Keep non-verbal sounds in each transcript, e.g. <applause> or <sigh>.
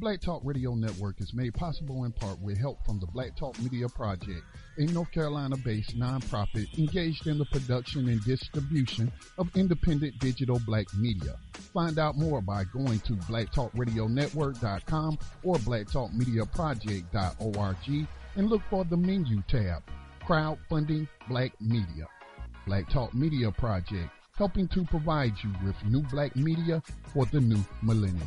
Black Talk Radio Network is made possible in part with help from the Black Talk Media Project, a North Carolina based nonprofit engaged in the production and distribution of independent digital black media. Find out more by going to blacktalkradionetwork.com or blacktalkmediaproject.org and look for the menu tab, Crowdfunding Black Media. Black Talk Media Project, helping to provide you with new black media for the new millennium.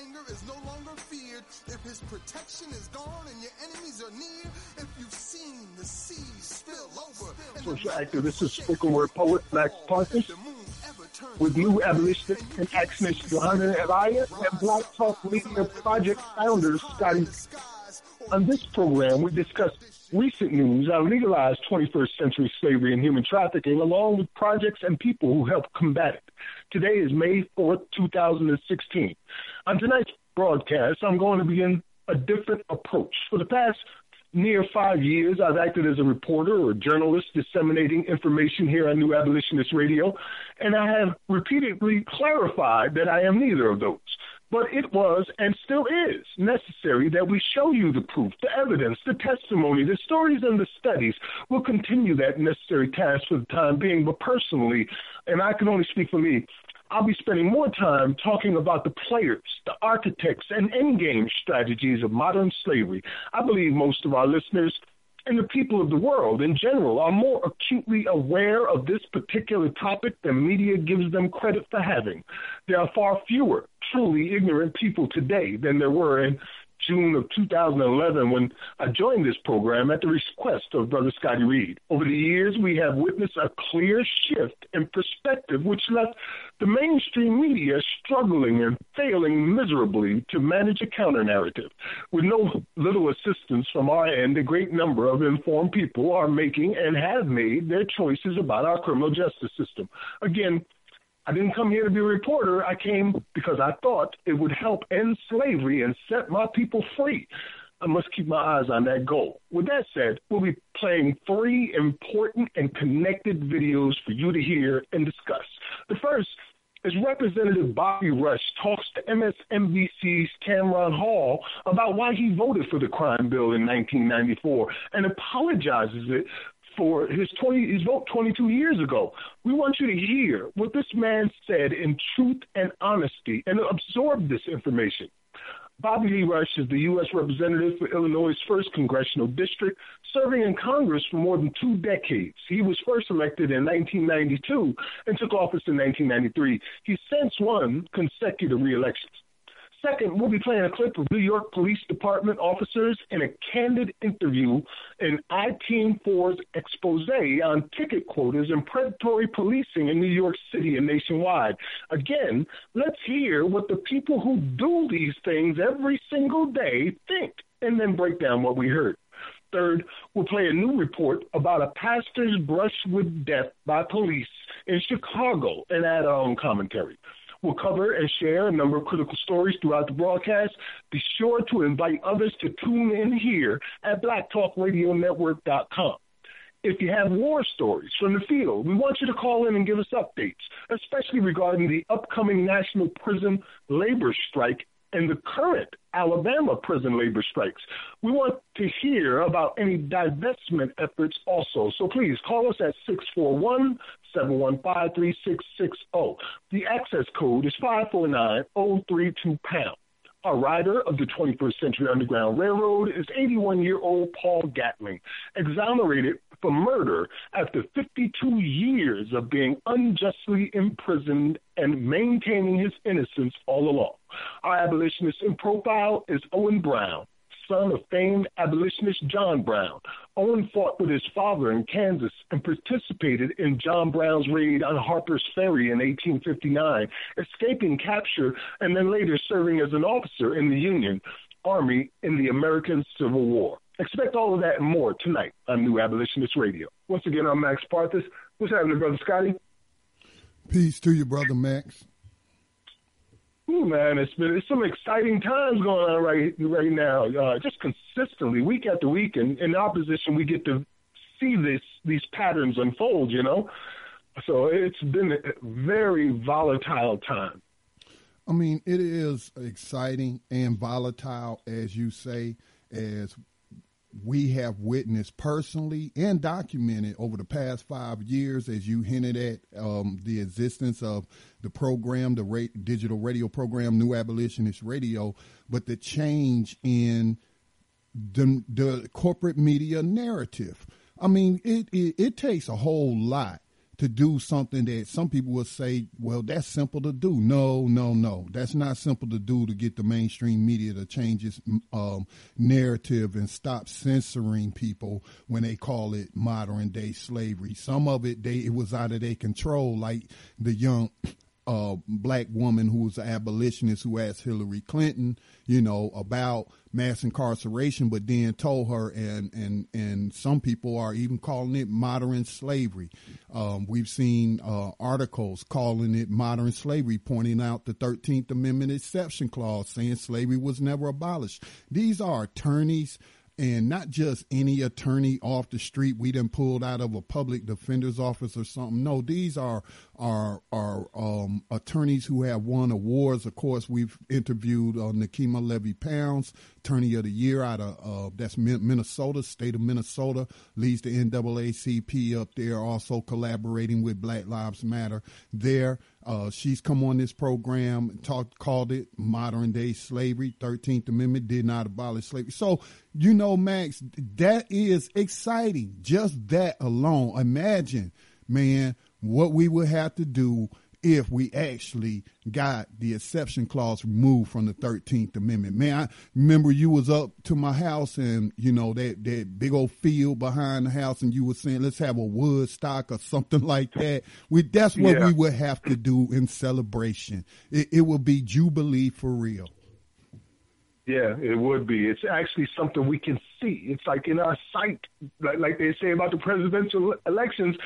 anger is no longer feared, if his protection is gone and your enemies are near, if you've seen the seas spill over. social activist, is spoken word poet Max Parthas, with new abolitionist and actionist Johanna Araya and Black Talk Media Project founder Scotty. On this program, we discuss recent news on legalized 21st century slavery and human trafficking, along with projects and people who help combat it. Today is May 4th, 2016. On tonight's broadcast, I'm going to begin a different approach. For the past near five years, I've acted as a reporter or journalist disseminating information here on New Abolitionist Radio, and I have repeatedly clarified that I am neither of those. But it was and still is necessary that we show you the proof, the evidence, the testimony, the stories, and the studies. We'll continue that necessary task for the time being, but personally, and I can only speak for me, I'll be spending more time talking about the players, the architects, and endgame strategies of modern slavery. I believe most of our listeners and the people of the world in general are more acutely aware of this particular topic than media gives them credit for having. There are far fewer truly ignorant people today than there were in June of 2011 when I joined this program at the request of Brother Scotty Reed. Over the years, we have witnessed a clear shift in perspective, which left the mainstream media struggling and failing miserably to manage a counter narrative. With no little assistance from our end, a great number of informed people are making and have made their choices about our criminal justice system. Again, I didn't come here to be a reporter. I came because I thought it would help end slavery and set my people free. I must keep my eyes on that goal. With that said, we'll be playing three important and connected videos for you to hear and discuss. The first is Representative Bobby Rush talks to MSNBC's Tamron Hall about why he voted for the crime bill in 1994 and apologizes it for his 20 his vote 22 years ago. We want you to hear what this man said in truth and honesty and absorb this information. Bobby Lee Rush is the U.S. Representative for Illinois' 1st Congressional District, serving in Congress for more than two decades. He was first elected in 1992 and took office in 1993. He's since won consecutive re-elections. Second, we'll be playing a clip of New York Police Department officers in a candid interview in I-Team 4's expose on ticket quotas and predatory policing in New York City and nationwide. Again, let's hear what the people who do these things every single day think, and then break down what we heard. Third, we'll play a new report about a pastor's brush with death by police in Chicago and add our own commentary. We'll cover and share a number of critical stories throughout the broadcast. Be sure to invite others to tune in here at blacktalkradionetwork.com. If you have war stories from the field, we want you to call in and give us updates, especially regarding the upcoming national prison labor strike in the current Alabama prison labor strikes. We want to hear about any divestment efforts also. So please call us at 641 715 3660. The access code is 549 pound. A rider of the 21st Century Underground Railroad is 81 year old Paul Gatling, exonerated for murder after 52 years of being unjustly imprisoned and maintaining his innocence all along. Our abolitionist in profile is Owen Brown, son of famed abolitionist John Brown. Owen fought with his father in Kansas and participated in John Brown's raid on Harper's Ferry in 1859, escaping capture and then later serving as an officer in the Union Army in the American Civil War. Expect all of that and more tonight on New Abolitionist Radio. Once again, I'm Max Parthas. What's happening, Brother Scotty? Peace to you, Brother Max. Ooh, man, it's been it's some exciting times going on right right now. Uh, just consistently, week after week, and in opposition, we get to see this these patterns unfold. You know, so it's been a very volatile time. I mean, it is exciting and volatile, as you say, as we have witnessed personally and documented over the past five years, as you hinted at, um, the existence of the program, the ra- digital radio program, New Abolitionist Radio, but the change in the, the corporate media narrative. I mean, it, it, it takes a whole lot to do something that some people will say, well, that's simple to do. No, no, no. That's not simple to do to get the mainstream media to change its um, narrative and stop censoring people when they call it modern day slavery. Some of it, they it was out of their control, like the young uh, black woman who was an abolitionist who asked Hillary Clinton, you know, about mass incarceration, but then told her, and and and some people are even calling it modern slavery. Um, we've seen uh, articles calling it modern slavery, pointing out the Thirteenth Amendment exception clause, saying slavery was never abolished. These are attorneys and not just any attorney off the street we done pulled out of a public defender's office or something. No, these are are are um, attorneys who have won awards. Of course, we've interviewed uh, Nekima Levy Pounds, Attorney of the Year out of uh, that's Minnesota, state of Minnesota, leads the NAACP up there, also collaborating with Black Lives Matter there. Uh, she's come on this program, talked, called it modern day slavery. Thirteenth Amendment did not abolish slavery. So you know, Max, that is exciting. Just that alone. Imagine, man, what we would have to do if we actually got the exception clause removed from the 13th Amendment. Man, I remember you was up to my house and, you know, that, that big old field behind the house and you were saying, let's have a Woodstock or something <laughs> like that. We, that's what yeah. we would have to do in celebration. It, it would be Jubilee for real. Yeah, it would be. It's actually something we can see. It's like in our sight, like, like they say about the presidential elections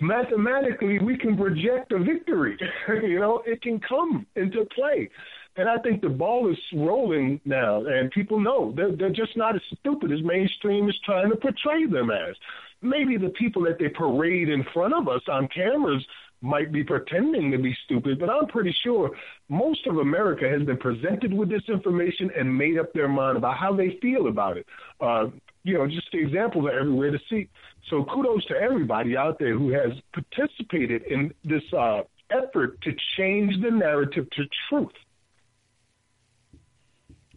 mathematically we can project a victory. <laughs> you know, it can come into play. And I think the ball is rolling now, and people know they're, they're just not as stupid as mainstream is trying to portray them as. Maybe the people that they parade in front of us on cameras might be pretending to be stupid, but I'm pretty sure most of America has been presented with this information and made up their mind about how they feel about it. Uh, you know, just the examples are everywhere to see. So kudos to everybody out there who has participated in this uh, effort to change the narrative to truth.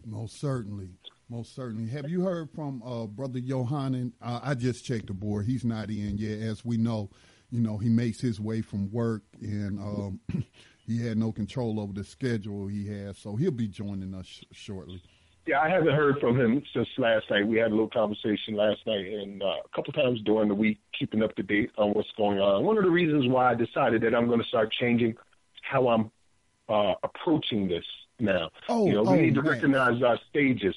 Most certainly. Most certainly. Have you heard from uh, Brother Yohanan? Uh, I just checked the board. He's not in yet. As we know, you know, he makes his way from work and um, <clears throat> he had no control over the schedule he has. So he'll be joining us sh- shortly. Yeah, I haven't heard from him since last night. We had a little conversation last night and uh, a couple times during the week, keeping up to date on what's going on. One of the reasons why I decided that I'm going to start changing how I'm uh, approaching this now. Oh, you know, we oh, need to Max. recognize our stages.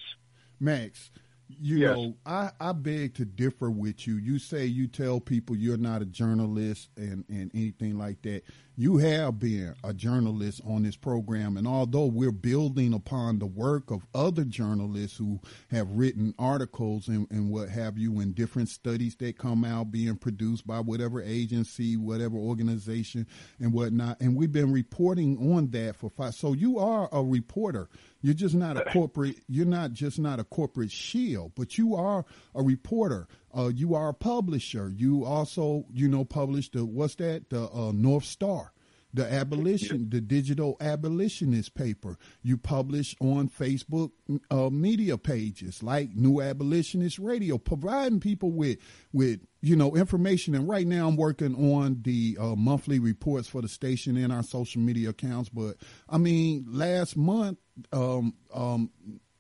Max, you yes. know, I, I beg to differ with you. You say you tell people you're not a journalist and, and anything like that. you have been a journalist on this program, and although we're building upon the work of other journalists who have written articles and, and what have you in different studies that come out being produced by whatever agency, whatever organization, and whatnot, and we've been reporting on that for five. So you are a reporter. You're just not a corporate. You're not just not a corporate shield, but you are a reporter. Uh, you are a publisher. You also, you know, published the what's that? The uh, North Star, the abolition, the digital abolitionist paper. You publish on Facebook uh, media pages like New Abolitionist Radio, providing people with with you know information. And right now, I'm working on the uh, monthly reports for the station and our social media accounts. But I mean, last month um, um,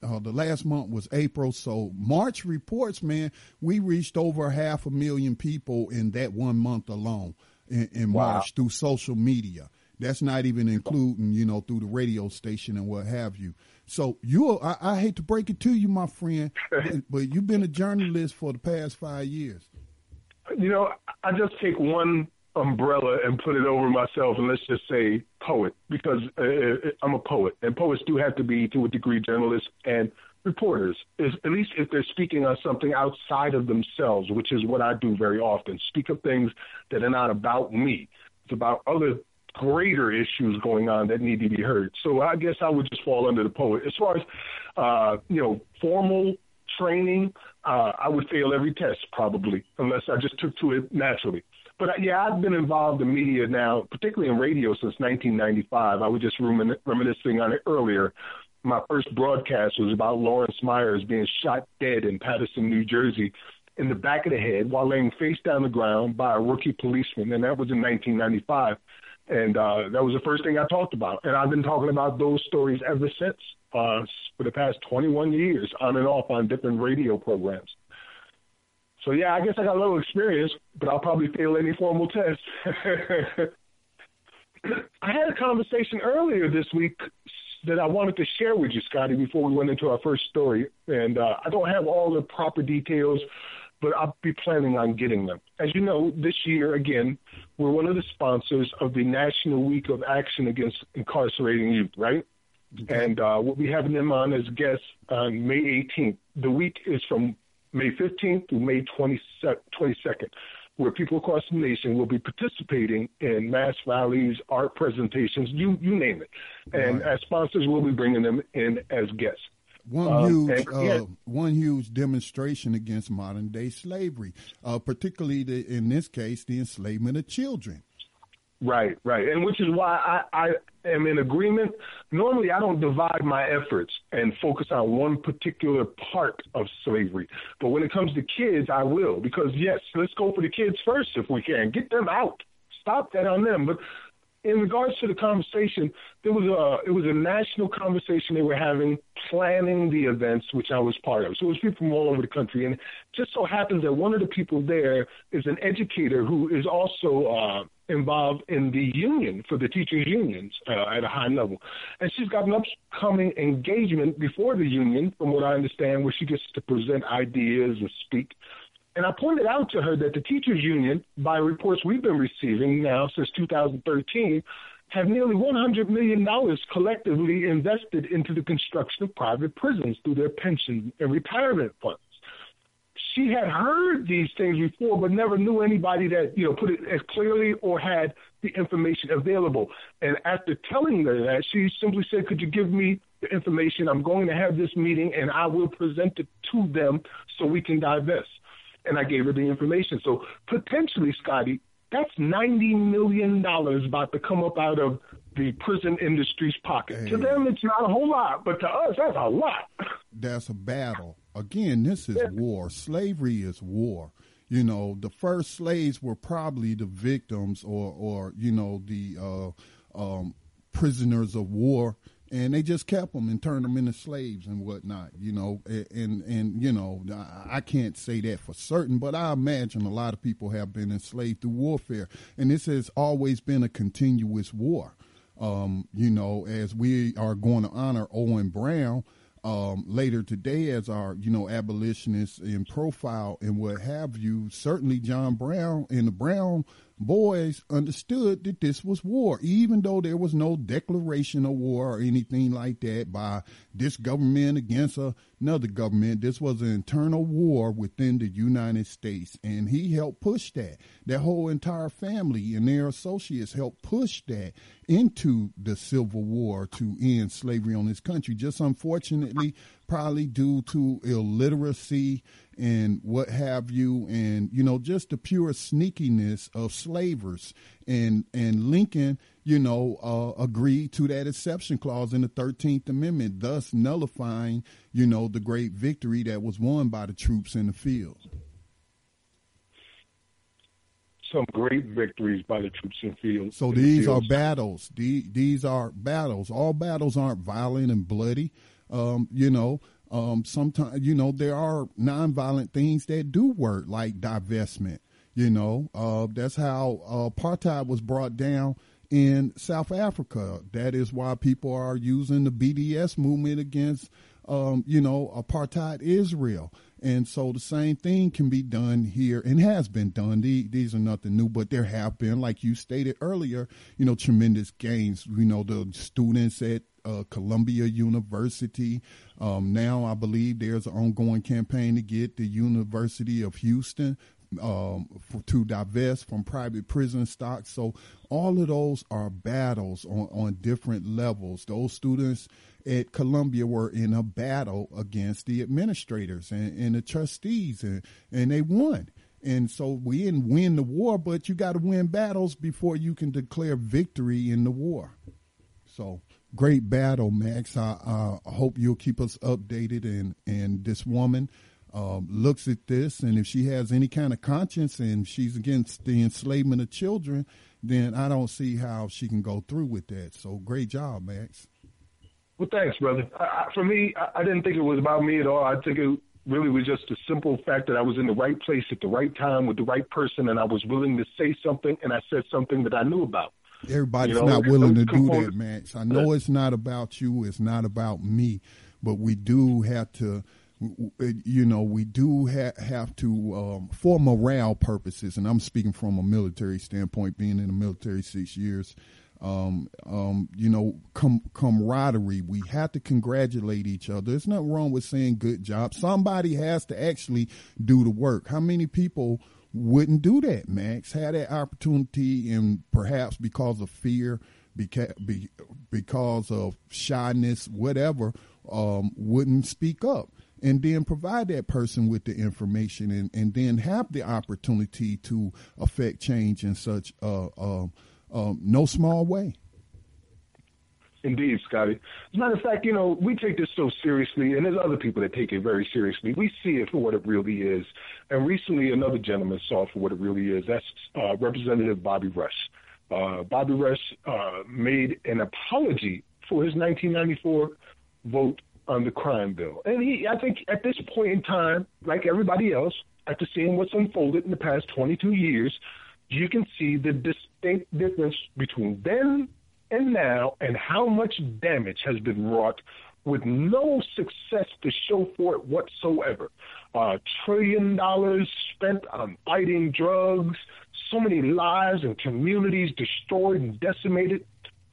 uh, the last month was April. So March reports, man, we reached over half a million people in that one month alone in, in wow. March through social media. That's not even including, you know, through the radio station and what have you. So you, I, I hate to break it to you, my friend, <laughs> but, you've been a journalist for the past five years. You know, I just take one umbrella and put it over myself and let's just say poet because uh, uh, I'm a poet and poets do have to be to a degree journalists and reporters is at least if they're speaking on something outside of themselves which is what I do very often speak of things that are not about me it's about other greater issues going on that need to be heard so I guess I would just fall under the poet as far as uh, you know formal training uh, I would fail every test probably unless I just took to it naturally but yeah, I've been involved in media now, particularly in radio since 1995. I was just remin- reminiscing on it earlier. My first broadcast was about Lawrence Myers being shot dead in Paterson, New Jersey, in the back of the head while laying face down the ground by a rookie policeman, and that was in 1995. And uh, that was the first thing I talked about. And I've been talking about those stories ever since uh, for the past 21 years, on and off on different radio programs. So yeah, I guess I got a little experience, but I'll probably fail any formal test. <laughs> I had a conversation earlier this week that I wanted to share with you, Scotty, before we went into our first story. And uh, I don't have all the proper details, but I'll be planning on getting them. As you know, this year, again, we're one of the sponsors of the National Week of Action Against Incarcerating Youth, right? And uh, we'll be having them on as guests on May 18th. The week is from May 15th through May 22nd, where people across the nation will be participating in mass rallies, art presentations, you you name it. And right. as sponsors, we'll be bringing them in as guests. One um, huge, uh, one huge demonstration against modern day slavery, uh, particularly the, in this case, the enslavement of children. Right, right, and which is why I, I am in agreement. Normally, I don't divide my efforts and focus on one particular part of slavery. But when it comes to kids, I will because yes, let's go for the kids first if we can. Get them out. Stop that on them. But in regards to the conversation, there was a it was a national conversation they were having, planning the events, which I was part of. So it was people from all over the country, and just so happens that one of the people there is an educator who is also uh, involved in the union for the teachers unions uh, at a high level. And she's got an upcoming engagement before the union, from what I understand, where she gets to present ideas and speak. And I pointed out to her that the teachers union, by reports we've been receiving now since 2013, have nearly $100 million collectively invested into the construction of private prisons through their pension and retirement funds she had heard these things before, but never knew anybody that you know put it as clearly or had the information available. And after telling her that, she simply said, "Could you give me the information? I'm going to have this meeting, and I will present it to them so we can divest." And I gave her the information. So potentially, Scotty, that's ninety million dollars about to come up out of the prison industry's pocket. Hey. To them, it's not a whole lot, but to us, that's a lot. That's a battle. Again, this is yeah. war. Slavery is war. You know, the first slaves were probably the victims or, or you know, the uh, um, prisoners of war and they just kept them and turned them into slaves and whatnot, you know. And and you know, I can't say that for certain, but I imagine a lot of people have been enslaved through warfare, and this has always been a continuous war. Um, you know, as we are going to honor Owen Brown um, later today as our, you know, abolitionists in profile and what have you. Certainly, John Brown and the Brown boys understood that this was war, even though there was no declaration of war or anything like that by this government against another government. This was an internal war within the United States, and he helped push that. That whole entire family and their associates helped push that into the Civil War to end slavery on this country. Just unfortunately, probably due to illiteracy and what have you, and you know, just the pure sneakiness of slavers. And and Lincoln, you know, uh, agreed to that exception clause in the Thirteenth Amendment, thus nullifying, you know, the great victory that was won by the troops in the field. Some great victories by the troops in the field. So these the are battles. These are battles. All battles aren't violent and bloody. Um, you know, um, sometimes, you know, there are nonviolent things that do work, like divestment. You know, uh, that's how uh, apartheid was brought down in South Africa. That is why people are using the BDS movement against, um, you know, apartheid Israel. And so the same thing can be done here and has been done. These are nothing new, but there have been, like you stated earlier, you know, tremendous gains. You know, the students at uh, Columbia University. Um, now, I believe there's an ongoing campaign to get the University of Houston um, for, to divest from private prison stocks. So all of those are battles on, on different levels. Those students at Columbia were in a battle against the administrators and, and the trustees, and, and they won. And so we didn't win the war, but you got to win battles before you can declare victory in the war. So great battle, Max. I, I hope you'll keep us updated. And and this woman um, looks at this, and if she has any kind of conscience and she's against the enslavement of children, then I don't see how she can go through with that. So great job, Max. Well, thanks, brother. I, for me, I, I didn't think it was about me at all. I think it really was just the simple fact that I was in the right place at the right time with the right person, and I was willing to say something, and I said something that I knew about. Everybody's you know, not willing to do that, Max. I know it's not about you. It's not about me, but we do have to you know, we do ha- have to, um, for morale purposes, and I'm speaking from a military standpoint, being in the military six years, um, um, you know, com- camaraderie. We have to congratulate each other. There's nothing wrong with saying good job. Somebody has to actually do the work. How many people wouldn't do that, Max. Had that opportunity, and perhaps because of fear, because of shyness, whatever, um, wouldn't speak up. And then provide that person with the information, and, and then have the opportunity to affect change in such uh, uh, uh, no small way. Indeed, Scotty. As a matter of fact, you know, we take this so seriously, and there's other people that take it very seriously. We see it for what it really is. And recently, another gentleman saw it for what it really is. That's uh, Representative Bobby Rush. Uh, Bobby Rush uh, made an apology for his 1994 vote on the crime bill. And he, I think at this point in time, like everybody else, after seeing what's unfolded in the past 22 years, you can see the distinct difference between then and now and how much damage has been wrought with no success to show for it whatsoever. Uh, trillion dollars spent on fighting drugs, so many lives and communities destroyed and decimated,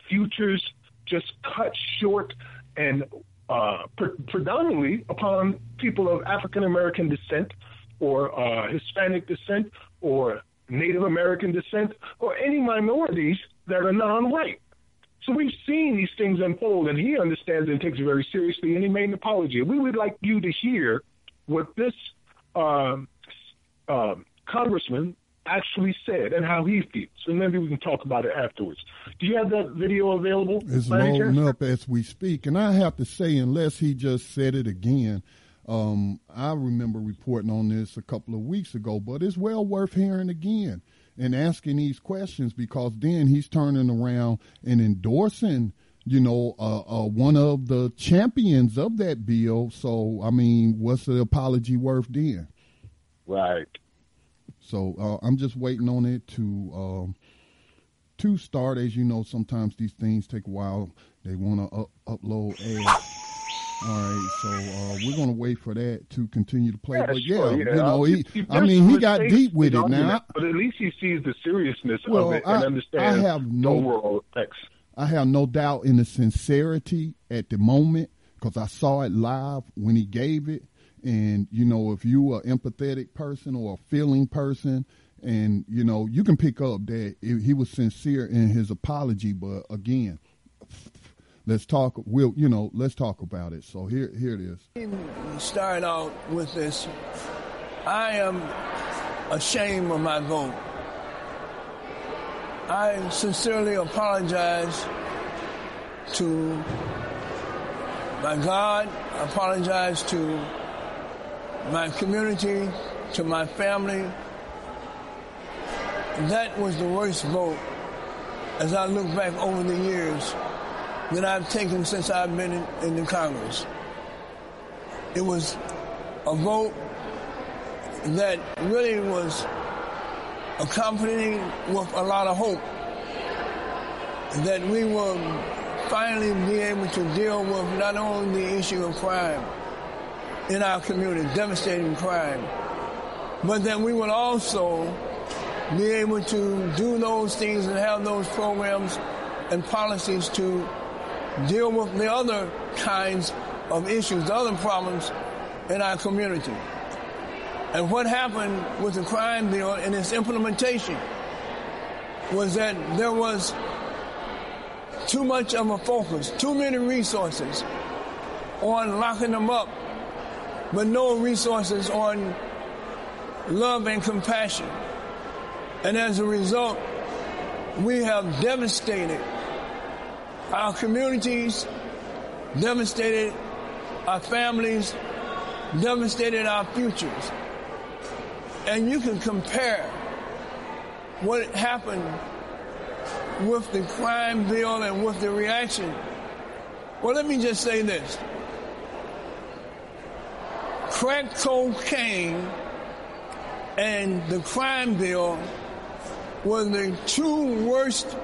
futures just cut short, and uh, pre- predominantly upon people of African American descent or uh, Hispanic descent or Native American descent or any minorities that are non white. So we've seen these things unfold, and he understands and takes it very seriously, and he made an apology. We would like you to hear what this um, uh, congressman actually said and how he feels, and maybe we can talk about it afterwards. Do you have that video available? It's loading up as we speak, and I have to say, unless he just said it again, um, I remember reporting on this a couple of weeks ago, but it's well worth hearing again and asking these questions because then he's turning around and endorsing you know, uh, uh, one of the champions of that bill. So, I mean, what's the apology worth then? Right. So uh, I'm just waiting on it to um, to start. As you know, sometimes these things take a while. They want to up- upload ads. All right, so uh, we're going to wait for that to continue to play. Yeah, but sure, yeah, yeah. you know, he, he- I mean, he got deep with it now. But at least he sees the seriousness Well, of it I- and I understands have the no- overall effects. I have no doubt in the sincerity at the moment because I saw it live when he gave it. And, you know, if you are an empathetic person or a feeling person, and, you know, you can pick up that he was sincere in his apology. But again, let's talk, we'll, you know, let's talk about it. So here, here it is. start out with this. I am ashamed of my vote. I sincerely apologize to my God, I apologize to my community, to my family. That was the worst vote as I look back over the years that I've taken since I've been in, in the Congress. It was a vote that really was accompanying with a lot of hope that we will finally be able to deal with not only the issue of crime in our community, devastating crime, but that we will also be able to do those things and have those programs and policies to deal with the other kinds of issues, the other problems in our community. And what happened with the crime bill and its implementation was that there was too much of a focus, too many resources on locking them up, but no resources on love and compassion. And as a result, we have devastated our communities, devastated our families, devastated our futures. And you can compare what happened with the crime bill and with the reaction. Well, let me just say this. Crack cocaine and the crime bill were the two worst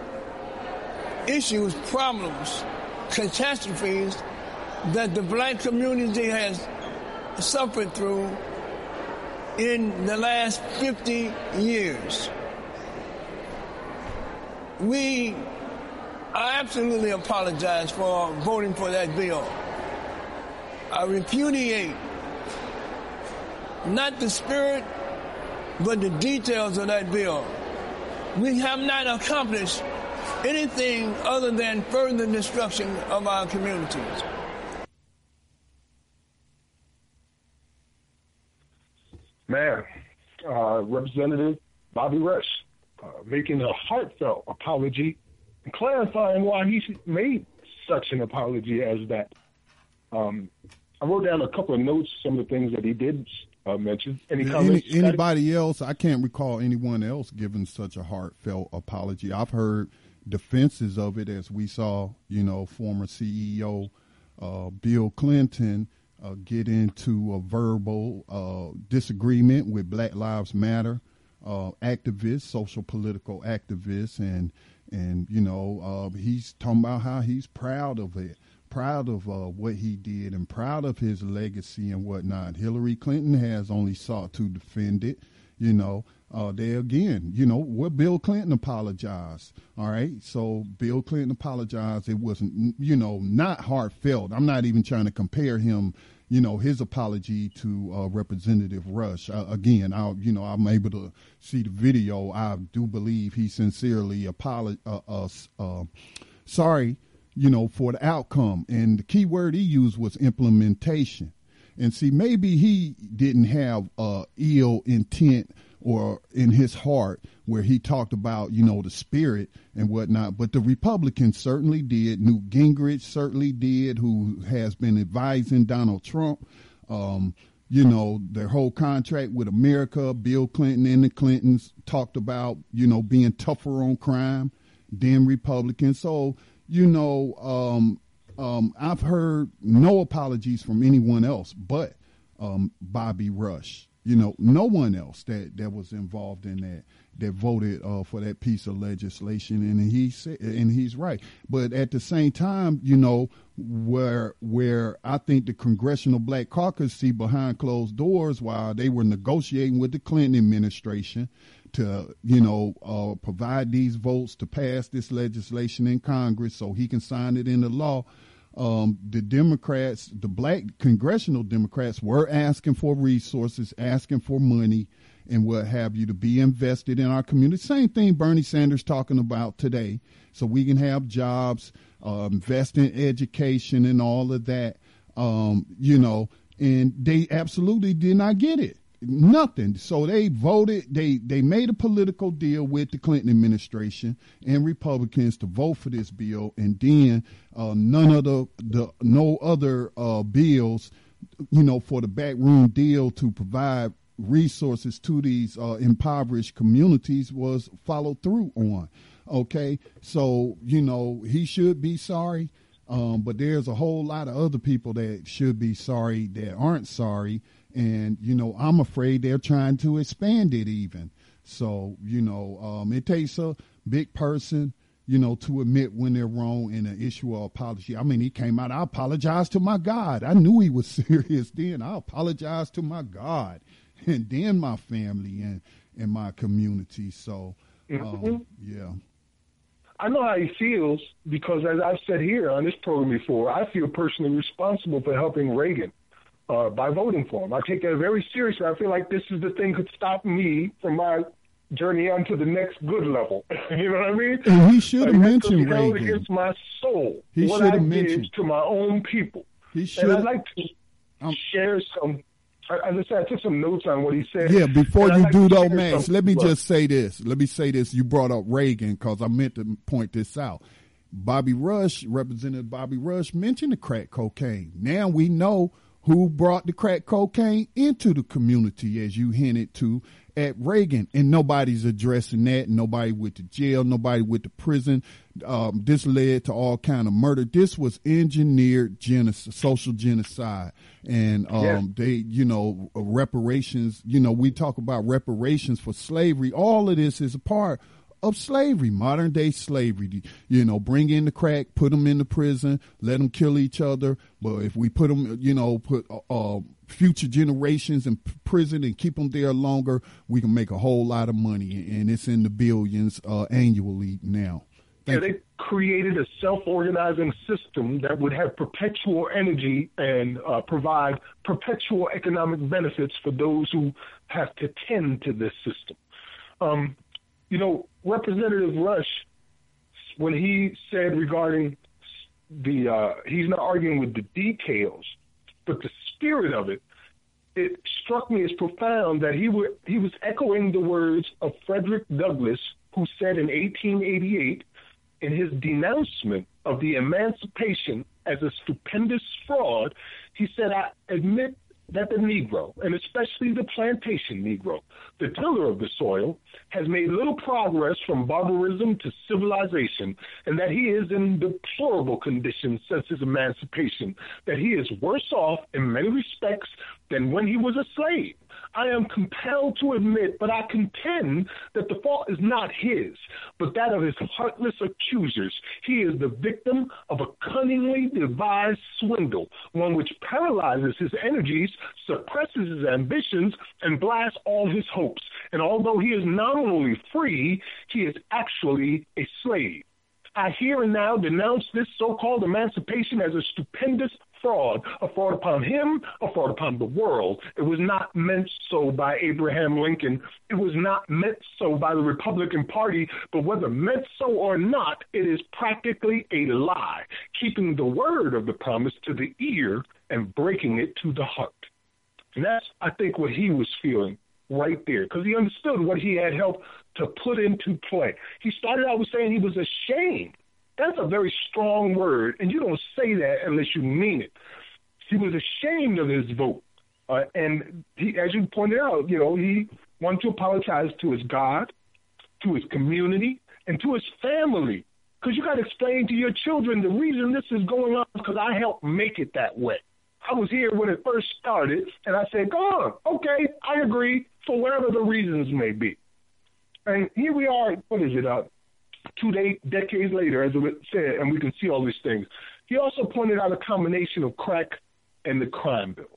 issues, problems, catastrophes that the black community has suffered through in the last 50 years. We, I absolutely apologize for voting for that bill. I repudiate not the spirit, but the details of that bill. We have not accomplished anything other than further destruction of our communities. Man, uh, Representative Bobby Rush uh, making a heartfelt apology and clarifying why he made such an apology as that. Um, I wrote down a couple of notes, some of the things that he did uh, mention. Any Any, comments? Scotty? anybody else? I can't recall anyone else giving such a heartfelt apology. I've heard defenses of it, as we saw, you know, former CEO uh, Bill Clinton uh, get into a verbal uh, disagreement with Black Lives Matter uh, activists, social political activists, and and you know uh, he's talking about how he's proud of it, proud of uh, what he did, and proud of his legacy and whatnot. Hillary Clinton has only sought to defend it, you know. Uh, there again, you know, where Bill Clinton apologized. All right. So Bill Clinton apologized. It wasn't, you know, not heartfelt. I'm not even trying to compare him, you know, his apology to uh, Representative Rush. Uh, again, I, you know, I'm able to see the video. I do believe he sincerely apologized. Uh, uh, uh, sorry, you know, for the outcome. And the key word he used was implementation. And see, maybe he didn't have ill intent or in his heart where he talked about, you know, the spirit and whatnot. But the Republicans certainly did. Newt Gingrich certainly did, who has been advising Donald Trump. Um, you know, their whole contract with America, Bill Clinton and the Clintons talked about, you know, being tougher on crime than Republicans. So, you know, um, um, I've heard no apologies from anyone else but um, Bobby Rush. You know, no one else that, that was involved in that that voted uh, for that piece of legislation, and he said, and he's right. But at the same time, you know, where where I think the Congressional Black Caucus see behind closed doors while they were negotiating with the Clinton administration to you know uh, provide these votes to pass this legislation in Congress so he can sign it into law um, the Democrats, the black congressional Democrats, were asking for resources, asking for money, and what have you to be invested in our community. Same thing Bernie Sanders talking about today, so we can have jobs, uh, invest in education, and all of that. Um, you know, and they absolutely did not get it nothing. So they voted. They they made a political deal with the Clinton administration and Republicans to vote for this bill, and then uh, none of the, the no other uh, bills, you know, for the backroom deal to provide resources to these uh, impoverished communities was followed through on. Okay, so you know he should be sorry. Um, but there's a whole lot of other people that should be sorry that aren't sorry and you know i'm afraid they're trying to expand it even. So you know um, it takes a big person you know to admit when they're wrong and an issue of apology i mean he came out i apologized to my god. I knew he was <laughs> serious then. I apologized to my god <laughs> and then my family and and my community. So um, mm-hmm. yeah. I know how he feels because, as I've said here on this program before, I feel personally responsible for helping Reagan uh, by voting for him. I take that very seriously. I feel like this is the thing could stop me from my journey on to the next good level. <laughs> you know what I mean? And he should have mentioned Reagan. against my soul. He what I mentioned to my own people. He should. And I'd like to um, share some. As I said, I took some notes on what he said. Yeah, before you like do though, Max, let me just say this. Let me say this. You brought up Reagan because I meant to point this out. Bobby Rush, Representative Bobby Rush, mentioned the crack cocaine. Now we know who brought the crack cocaine into the community, as you hinted to at Reagan, and nobody's addressing that. Nobody went to jail. Nobody went to prison. Um, this led to all kind of murder. This was engineered genocide, social genocide, and um, they, you know, reparations. You know, we talk about reparations for slavery. All of this is a part of slavery, modern day slavery. You know, bring in the crack, put them in the prison, let them kill each other. But if we put them, you know, put uh, uh, future generations in prison and keep them there longer, we can make a whole lot of money, and it's in the billions uh, annually now. Thank yeah, they created a self-organizing system that would have perpetual energy and uh, provide perpetual economic benefits for those who have to tend to this system. Um, you know, Representative Rush, when he said regarding the, uh, he's not arguing with the details, but the spirit of it, it struck me as profound that he were, he was echoing the words of Frederick Douglass, who said in 1888 in his denouncement of the emancipation as a stupendous fraud, he said, I admit that the Negro, and especially the plantation Negro, the tiller of the soil, has made little progress from barbarism to civilization, and that he is in deplorable condition since his emancipation, that he is worse off in many respects than when he was a slave. I am compelled to admit, but I contend that the fault is not his, but that of his heartless accusers. He is the victim of a cunningly devised swindle, one which paralyzes his energies, suppresses his ambitions, and blasts all his hopes. And although he is not only free, he is actually a slave. I here and now denounce this so called emancipation as a stupendous fraud, a fraud upon him, a fraud upon the world. It was not meant so by Abraham Lincoln. It was not meant so by the Republican Party, but whether meant so or not, it is practically a lie, keeping the word of the promise to the ear and breaking it to the heart. And that's, I think, what he was feeling right there, because he understood what he had helped to put into play. He started out with saying he was ashamed that's a very strong word, and you don't say that unless you mean it. He was ashamed of his vote. Uh, and he, as you pointed out, you know, he wanted to apologize to his God, to his community, and to his family. Because you got to explain to your children the reason this is going on because I helped make it that way. I was here when it first started, and I said, go on. Okay, I agree for whatever the reasons may be. And here we are, what is it, uh, two de- decades later, as it said, and we can see all these things. He also pointed out a combination of crack and the crime bills.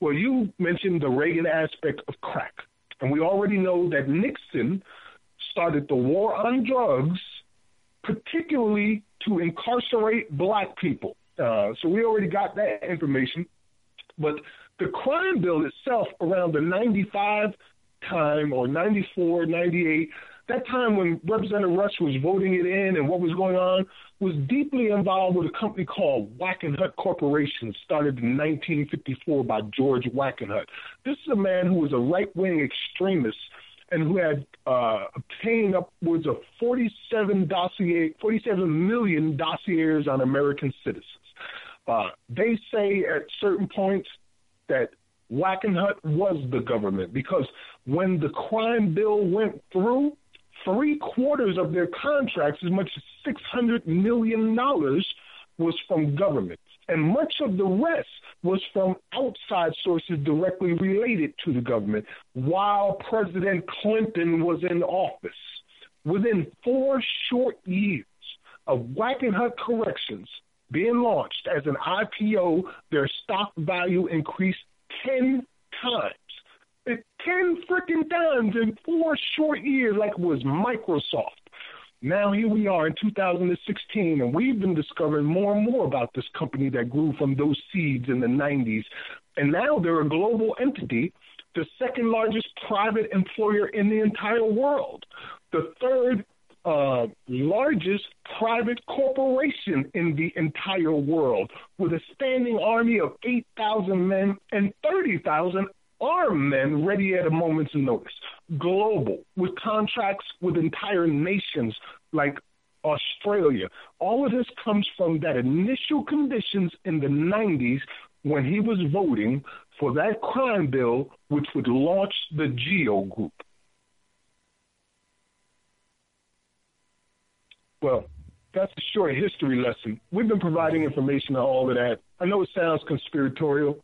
Well, you mentioned the Reagan aspect of crack, and we already know that Nixon started the war on drugs, particularly to incarcerate black people. Uh, so we already got that information. But the crime bill itself, around the 95 time or 94, 98, that time when Representative Rush was voting it in and what was going on, was deeply involved with a company called Wackenhut Corporation, started in 1954 by George Wackenhut. This is a man who was a right wing extremist and who had uh, obtained upwards of 47 dossier, 47 million dossiers on American citizens. Uh, they say at certain points that Wackenhut was the government because when the crime bill went through, three quarters of their contracts, as much as $600 million, was from government. And much of the rest was from outside sources directly related to the government while President Clinton was in office. Within four short years of Wackenhut Corrections being launched as an IPO, their stock value increased 10 times. 10 freaking times in four short years, like it was Microsoft. Now here we are in 2016, and we've been discovering more and more about this company that grew from those seeds in the 90s. And now they're a global entity, the second largest private employer in the entire world, the third uh, largest private corporation in the entire world, with a standing army of 8,000 men and 30,000 armed men ready at a moment's notice. Global, with contracts with entire nations like Australia. All of this comes from that initial conditions in the 90s when he was voting for that crime bill, which would launch the GEO Group. Well, that's a short history lesson. We've been providing information on all of that. I know it sounds conspiratorial,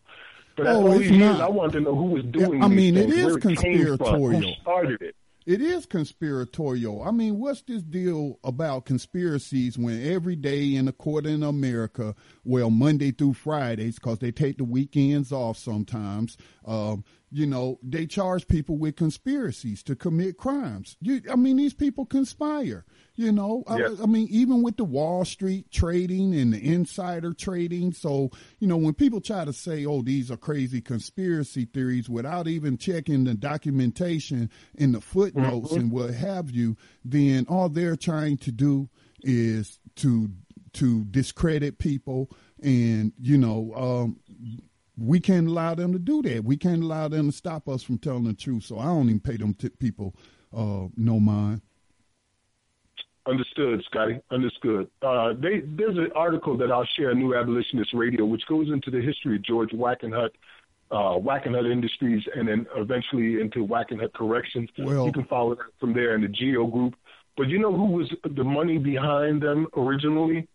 but oh, all these years, I wanted to know who was doing. It. I mean, it is conspiratorial. It who started it? It is conspiratorial. I mean, what's this deal about conspiracies when every day in the court in America, well, Monday through Fridays, because they take the weekends off sometimes, um, you know, they charge people with conspiracies to commit crimes. You, I mean, these people conspire. You know, I, I, mean, even with the Wall Street trading and the insider trading. So, you know, when people try to say, oh, these are crazy conspiracy theories without even checking the documentation in the footnotes mm-hmm. and what have you, then all they're trying to do is to to discredit people and you know um, we can't allow them to do that we can't allow them to stop us from telling the truth so i don't even pay them t- people uh, no mind Understood, Scotty. Understood. Uh, they, there's an article that I'll share on New Abolitionist Radio, which goes into the history of George Wackenhut, uh, Wackenhut Industries, and then eventually into Wackenhut Corrections. Well, you can follow that from there in the Geo Group. But you know who was the money behind them originally?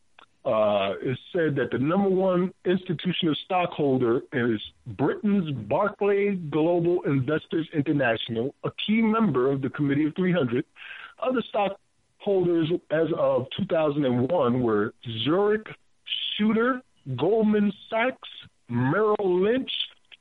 Uh, it said that the number one institutional stockholder is Britain's Barclay Global Investors International, a key member of the Committee of 300. Other stockholders as of 2001 were Zurich Scudder, Goldman Sachs, Merrill Lynch,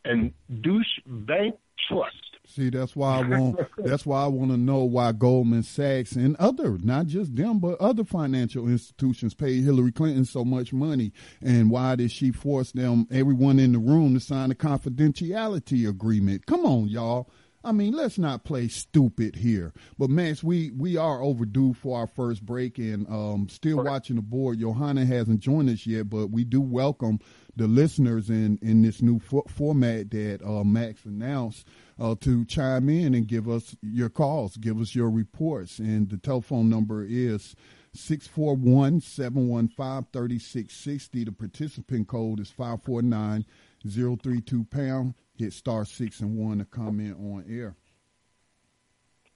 and Deutsche Bank Trust. See, that's why I want. <laughs> that's why I want to know why Goldman Sachs and other, not just them, but other financial institutions paid Hillary Clinton so much money, and why did she force them, everyone in the room, to sign a confidentiality agreement? Come on, y'all. I mean, let's not play stupid here. But Max, we we are overdue for our first break, and um, still right. watching the board. Johanna hasn't joined us yet, but we do welcome the listeners in in this new fo- format that uh, Max announced uh, to chime in and give us your calls, give us your reports, and the telephone number is. 641-715-3660. The participant code is 549-032 pound hit star six and one to comment on air.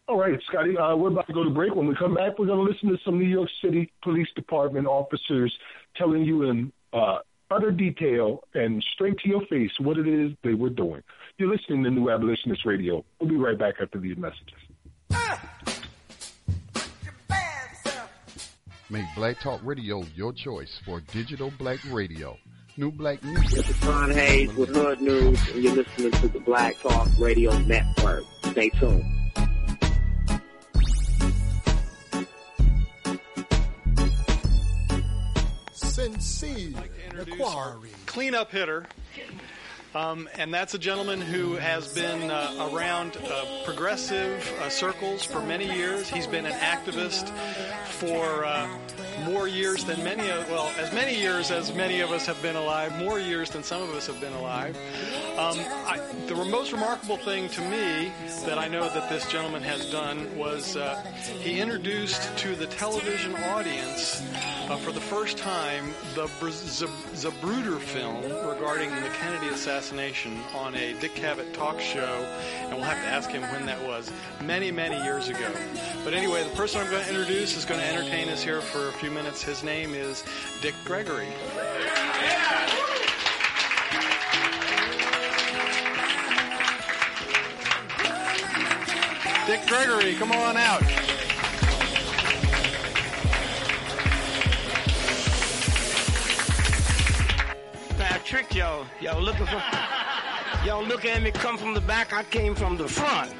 All right, Scotty. Uh, we're about to go to break. When we come back, we're going to listen to some New York City Police Department officers telling you in uh, utter detail and straight to your face what it is they were doing. You're listening to New Abolitionist Radio. We'll be right back after these messages. Make Black Talk Radio your choice for digital black radio. New Black News. This is Ron Hayes with Hood News, and you're listening to the Black Talk Radio Network. Stay tuned. Sincere inquiry. Cleanup hitter. Um, and that's a gentleman who has been uh, around uh, progressive uh, circles for many years. He's been an activist for uh, more years than many of, well, as many years as many of us have been alive, more years than some of us have been alive. Um, I, the most remarkable thing to me that I know that this gentleman has done was uh, he introduced to the television audience uh, for the first time the Zapruder film regarding the Kennedy assassination on a Dick Cavett talk show, and we'll have to ask him when that was, many, many years ago. But anyway, the person I'm going to introduce is going to entertain us here for a few minutes. His name is Dick Gregory. Dick Gregory, come on out. Trick y'all. Y'all looking for <laughs> y'all looking at me come from the back, I came from the front.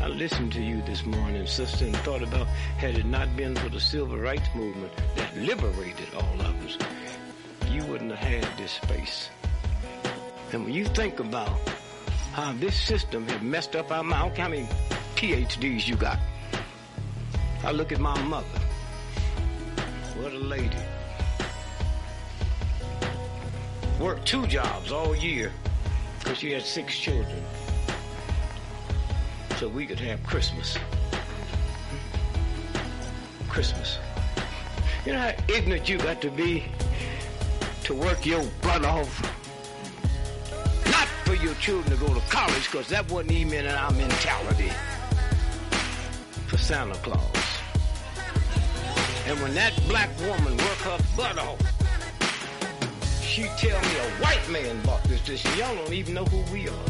I listened to you this morning, sister, and thought about had it not been for the civil rights movement that liberated all of us, you wouldn't have had this space. And when you think about how this system has messed up our mouth, how many PhDs you got? I look at my mother. What a lady. Worked two jobs all year because she had six children. So we could have Christmas. Christmas. You know how ignorant you got to be to work your butt off Not for your children to go to college because that wasn't even in our mentality for Santa Claus. And when that black woman work her butt off, she tell me a white man bought this dish y'all don't even know who we are.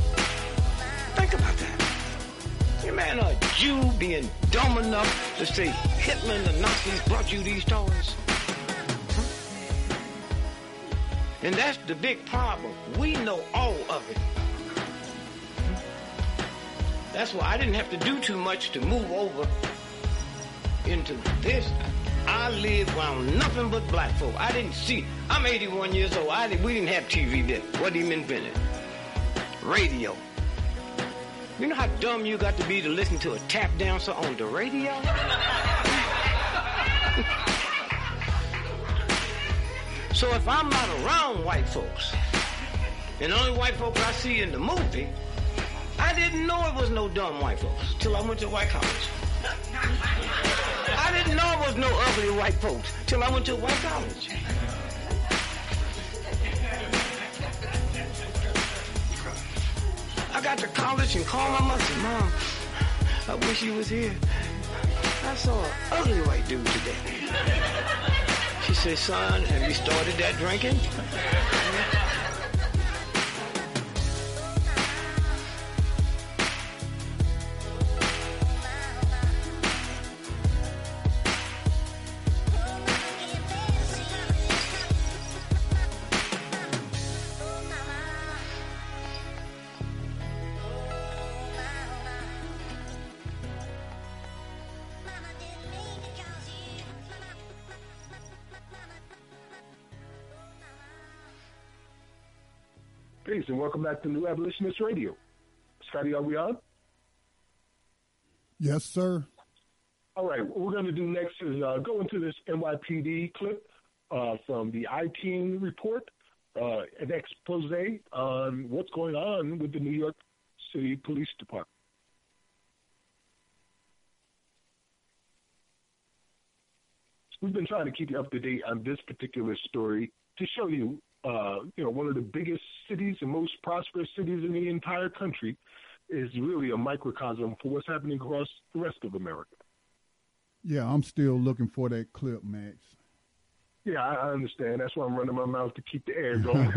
Think about that. You man, a Jew being dumb enough to say Hitler and the Nazis brought you these toys. And that's the big problem. We know all of it. That's why I didn't have to do too much to move over into this. I lived around nothing but black folk. I didn't see. I'm 81 years old. I we didn't have TV then. What even invented? Radio. You know how dumb you got to be to listen to a tap dancer on the radio? <laughs> So if I'm not around white folks, and the only white folks I see in the movie, I didn't know it was no dumb white folks till I went to white college. I didn't know it was no ugly white folks till I went to a white college. I got to college and called my mother, Mom, I wish you was here. I saw an ugly white dude today. She said, son, have you started that drinking? Welcome back to New Abolitionist Radio. Scotty, are we on? Yes, sir. All right. What we're going to do next is uh, go into this NYPD clip uh, from the I-Team report, uh, an expose on what's going on with the New York City Police Department. We've been trying to keep you up to date on this particular story to show you uh, you know, one of the biggest cities and most prosperous cities in the entire country is really a microcosm for what's happening across the rest of America. Yeah, I'm still looking for that clip, Max. Yeah, I understand. That's why I'm running my mouth to keep the air <laughs> going.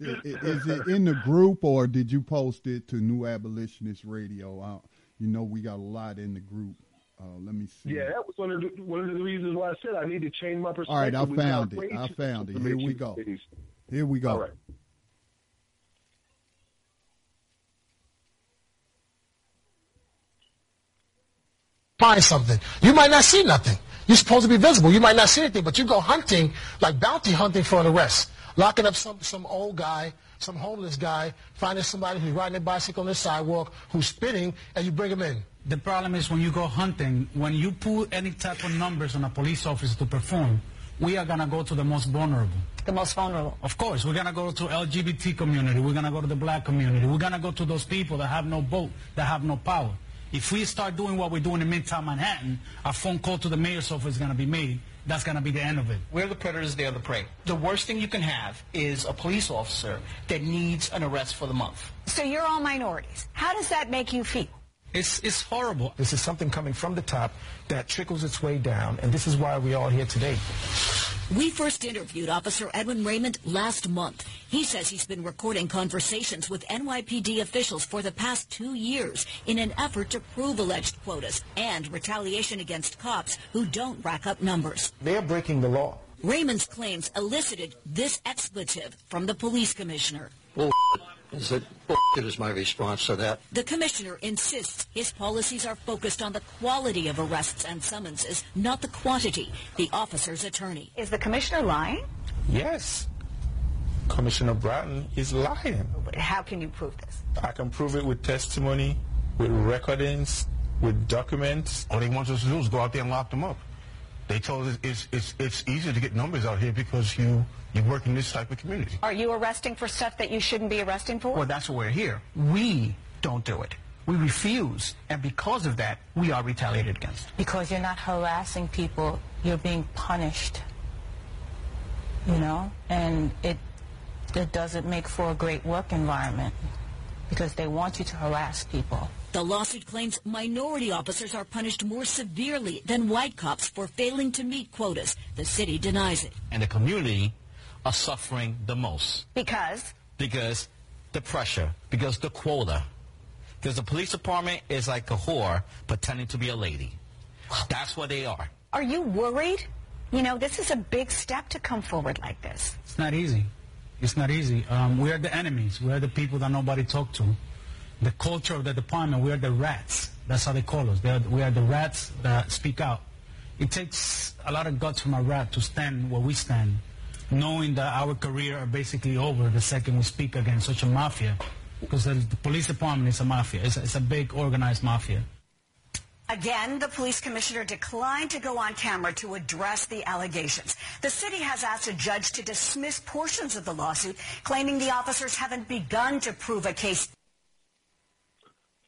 is, it in the group or did you post it to New Abolitionist Radio? I, you know, we got a lot in the group. Uh, let me see. Yeah, that was one of the one of the reasons why I said I need to change my perspective. All right, I found it. I found it. Here we go. Here we go. All right. Find something. You might not see nothing. You're supposed to be visible. You might not see anything, but you go hunting, like bounty hunting for an arrest. Locking up some, some old guy, some homeless guy, finding somebody who's riding a bicycle on the sidewalk, who's spitting, and you bring him in. The problem is when you go hunting, when you put any type of numbers on a police officer to perform, we are going to go to the most vulnerable. The most vulnerable. Of course. We're going to go to LGBT community. We're going to go to the black community. We're going to go to those people that have no vote, that have no power. If we start doing what we're doing in Midtown Manhattan, a phone call to the mayor's office is going to be made. That's going to be the end of it. We're the predators, they're the prey. The worst thing you can have is a police officer that needs an arrest for the month. So you're all minorities. How does that make you feel? It's, it's horrible. This is something coming from the top that trickles its way down, and this is why we're all here today. We first interviewed Officer Edwin Raymond last month. He says he's been recording conversations with NYPD officials for the past two years in an effort to prove alleged quotas and retaliation against cops who don't rack up numbers. They're breaking the law. Raymond's claims elicited this expletive from the police commissioner. Bull is it bullshit is my response to that. The commissioner insists his policies are focused on the quality of arrests and summonses, not the quantity. The officer's attorney. Is the commissioner lying? Yes. Commissioner Bratton is lying. How can you prove this? I can prove it with testimony, with recordings, with documents. All they want us to do is go out there and lock them up. They told us it's, it's, it's easier to get numbers out here because you, you work in this type of community. Are you arresting for stuff that you shouldn't be arresting for? Well, that's why we're here. We don't do it. We refuse, and because of that, we are retaliated against. Because you're not harassing people, you're being punished. You know? And it, it doesn't make for a great work environment because they want you to harass people. The lawsuit claims minority officers are punished more severely than white cops for failing to meet quotas. The city denies it. And the community are suffering the most. Because? Because the pressure, because the quota. Because the police department is like a whore pretending to be a lady. That's what they are. Are you worried? You know, this is a big step to come forward like this. It's not easy. It's not easy. Um, we are the enemies. We are the people that nobody talk to. The culture of the department, we are the rats. That's how they call us. They are, we are the rats that speak out. It takes a lot of guts from a rat to stand where we stand, knowing that our career are basically over the second we speak against such a mafia. Because the, the police department is a mafia. It's, it's a big organized mafia. Again, the police commissioner declined to go on camera to address the allegations. The city has asked a judge to dismiss portions of the lawsuit, claiming the officers haven't begun to prove a case.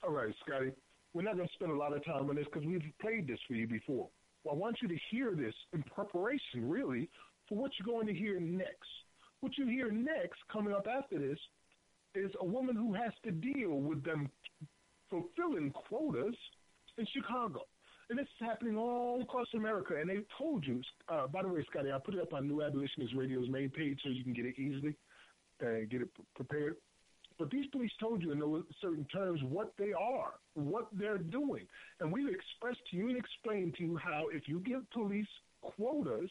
All right, Scotty. We're not going to spend a lot of time on this because we've played this for you before. Well, I want you to hear this in preparation, really, for what you're going to hear next. What you hear next, coming up after this, is a woman who has to deal with them fulfilling quotas in Chicago. And this is happening all across America. And they told you, uh, by the way, Scotty, I put it up on New Abolitionist Radio's main page so you can get it easily and get it prepared. But these police told you in certain terms what they are, what they're doing. And we've expressed to you and explained to you how if you give police quotas,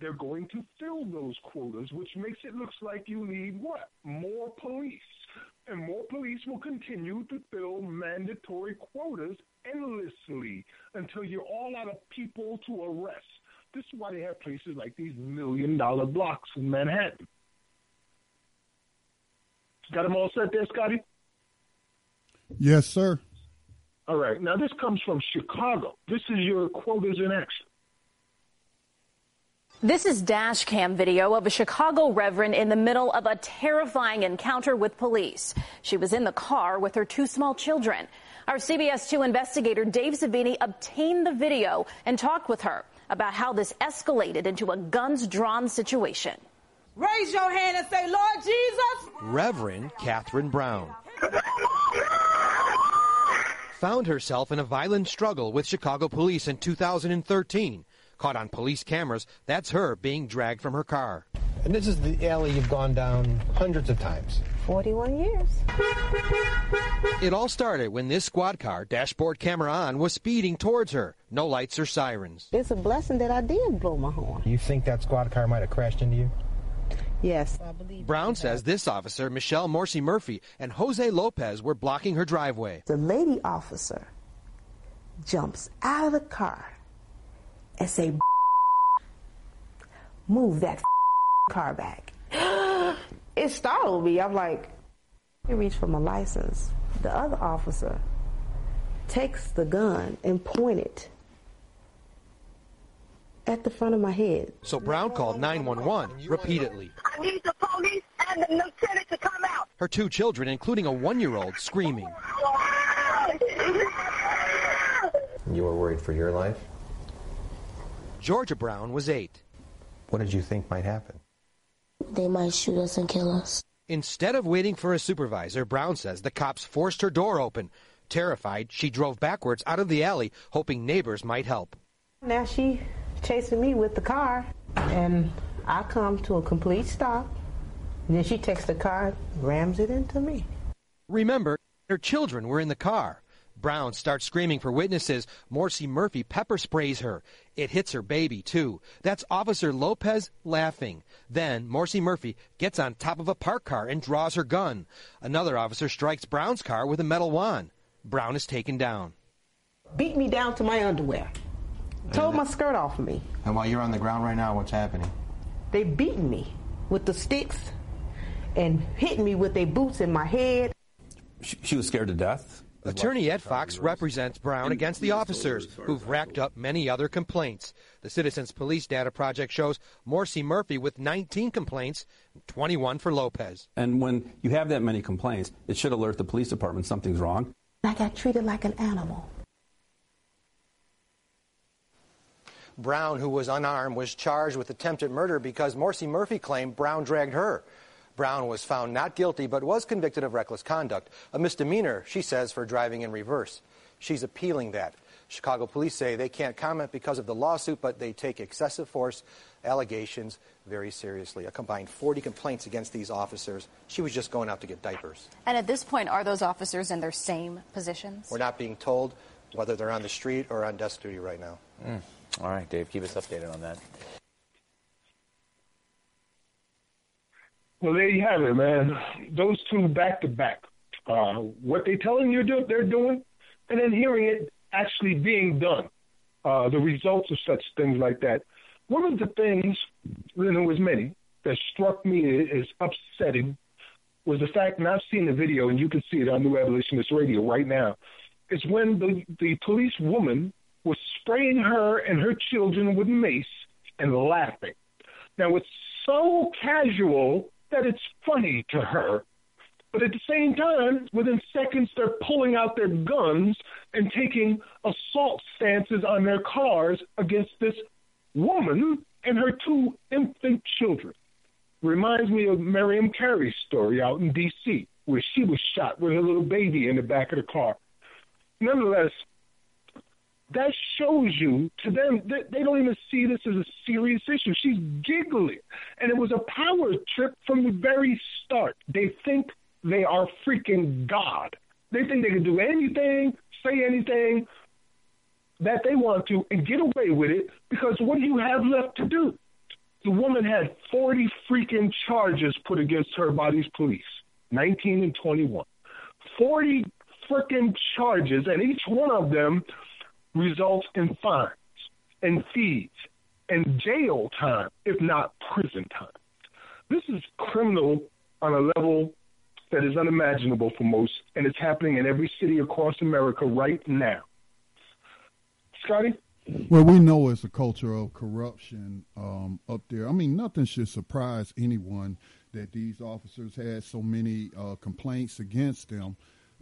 they're going to fill those quotas, which makes it look like you need what? More police. And more police will continue to fill mandatory quotas endlessly until you're all out of people to arrest. This is why they have places like these million dollar blocks in Manhattan. Got them all set there, Scotty? Yes, sir. All right. Now, this comes from Chicago. This is your quotas in action. This is dash cam video of a Chicago reverend in the middle of a terrifying encounter with police. She was in the car with her two small children. Our CBS 2 investigator Dave Savini obtained the video and talked with her about how this escalated into a guns drawn situation. Raise your hand and say, Lord Jesus. Reverend Catherine Brown. found herself in a violent struggle with Chicago police in 2013. Caught on police cameras, that's her being dragged from her car. And this is the alley you've gone down hundreds of times. 41 years. It all started when this squad car, dashboard camera on, was speeding towards her. No lights or sirens. It's a blessing that I did blow my horn. You think that squad car might have crashed into you? Yes. I believe. Brown says this officer, Michelle Morsi Murphy, and Jose Lopez were blocking her driveway. The lady officer jumps out of the car and say, move that <laughs> car back. <gasps> it startled me. I'm like, he reached for my license. The other officer takes the gun and point it at the front of my head. So Brown called 911 repeatedly. I need the police and the lieutenant to come out. Her two children, including a one-year-old, screaming. <laughs> You were worried for your life? Georgia Brown was eight. What did you think might happen? They might shoot us and kill us. Instead of waiting for a supervisor, Brown says the cops forced her door open. Terrified, she drove backwards out of the alley, hoping neighbors might help. Now she chasing me with the car, and I come to a complete stop. And then she takes the car, rams it into me. Remember, her children were in the car. Brown starts screaming for witnesses. Morsi Murphy pepper sprays her. It hits her baby, too. That's Officer Lopez laughing. Then Morsi Murphy gets on top of a parked car and draws her gun. Another officer strikes Brown's car with a metal wand. Brown is taken down. Beat me down to my underwear. Tore my skirt off of me. And while you're on the ground right now, what's happening? They beating me with the sticks and hitting me with their boots in my head. She, she was scared to death. Attorney Ed Fox represents Brown against the officers who've racked up many other complaints. The Citizens Police Data Project shows Morsi Murphy with 19 complaints, 21 for Lopez. And when you have that many complaints, it should alert the police department something's wrong. I got treated like an animal. Brown, who was unarmed, was charged with attempted murder because Morsi Murphy claimed Brown dragged her. Brown was found not guilty but was convicted of reckless conduct, a misdemeanor, she says, for driving in reverse. She's appealing that. Chicago police say they can't comment because of the lawsuit, but they take excessive force allegations very seriously. A combined 40 complaints against these officers. She was just going out to get diapers. And at this point, are those officers in their same positions? We're not being told whether they're on the street or on desk duty right now. Mm. All right, Dave, keep us updated on that. Well, there you have it, man. Those two back to back. What they're telling you do, they're doing, and then hearing it actually being done. Uh, the results of such things like that. One of the things, and there was many, that struck me as upsetting was the fact, and I've seen the video, and you can see it on New Abolitionist Radio right now, is when the, the police woman was spraying her and her children with mace and laughing. Now, it's so casual that it's funny to her. But at the same time, within seconds, they're pulling out their guns and taking assault stances on their cars against this woman and her two infant children. Reminds me of Miriam Carey's story out in D.C., where she was shot with her little baby in the back of the car. Nonetheless, that shows you to them that they don't even see this as a serious issue. She's giggling. And it was a power trip from the very start. They think they are freaking God. They think they can do anything, say anything that they want to, and get away with it because what do you have left to do? The woman had 40 freaking charges put against her by these police 19 and 21. 40 freaking charges, and each one of them results in fines and fees and jail time, if not prison time. This is criminal on a level that is unimaginable for most, and it's happening in every city across America right now. Scotty? Well, we know it's a culture of corruption um, up there. I mean, nothing should surprise anyone that these officers had so many uh, complaints against them.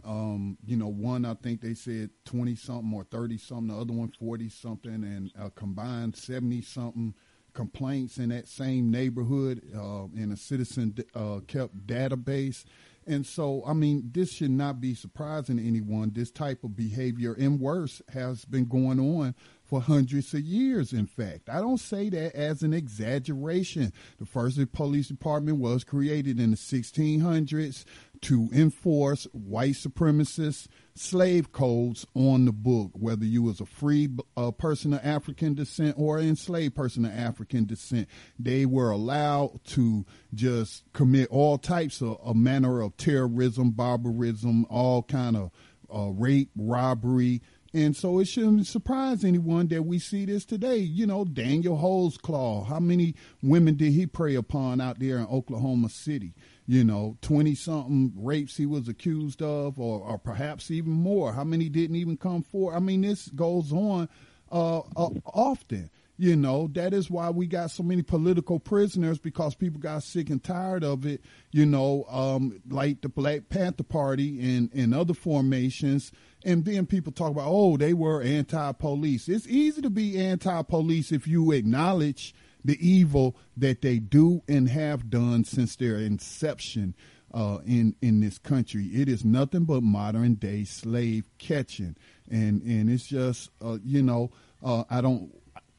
Um, you know, one I think they said twenty something or thirty something, the other one forty something, and a combined seventy something complaints in that same neighborhood uh, in a citizen uh, kept database. And so, I mean, this should not be surprising to anyone. This type of behavior, and worse, has been going on for hundreds of years, in fact. I don't say that as an exaggeration. The first police department was created in the 1600s to enforce white supremacist slave codes on the book, whether you was a free uh, person of African descent or an enslaved person of African descent. They were allowed to just commit all types of a manner of terrorism, barbarism, all kind of uh, rape, robbery, and so it shouldn't surprise anyone that we see this today. You know, Daniel Holtzclaw, how many women did he prey upon out there in Oklahoma City? You know, 20 something rapes he was accused of, or, or perhaps even more. How many didn't even come forward? I mean, this goes on uh, uh, often. You know, that is why we got so many political prisoners because people got sick and tired of it. You know, um, like the Black Panther Party and, and other formations and then people talk about, oh, they were anti police. It's easy to be anti police if you acknowledge the evil that they do and have done since their inception uh, in in this country. It is nothing but modern day slave catching, and and it's just uh, you know uh, I don't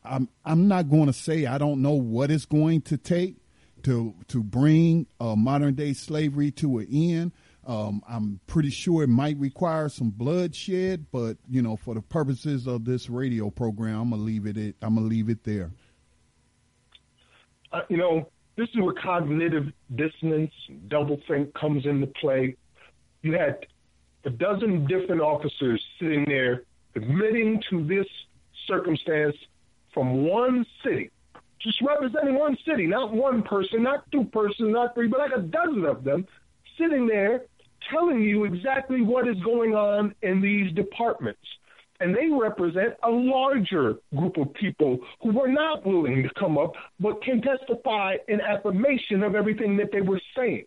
I'm I'm not going to say I don't know what it's going to take to to bring uh, modern day slavery to an end. Um, I'm pretty sure it might require some bloodshed, but you know, for the purposes of this radio program, I'm gonna leave it. At, I'm gonna leave it there. Uh, you know, this is where cognitive dissonance, doublethink comes into play. You had a dozen different officers sitting there admitting to this circumstance from one city, just representing one city, not one person, not two persons, not three, but like a dozen of them sitting there telling you exactly what is going on in these departments. And they represent a larger group of people who were not willing to come up, but can testify in affirmation of everything that they were saying.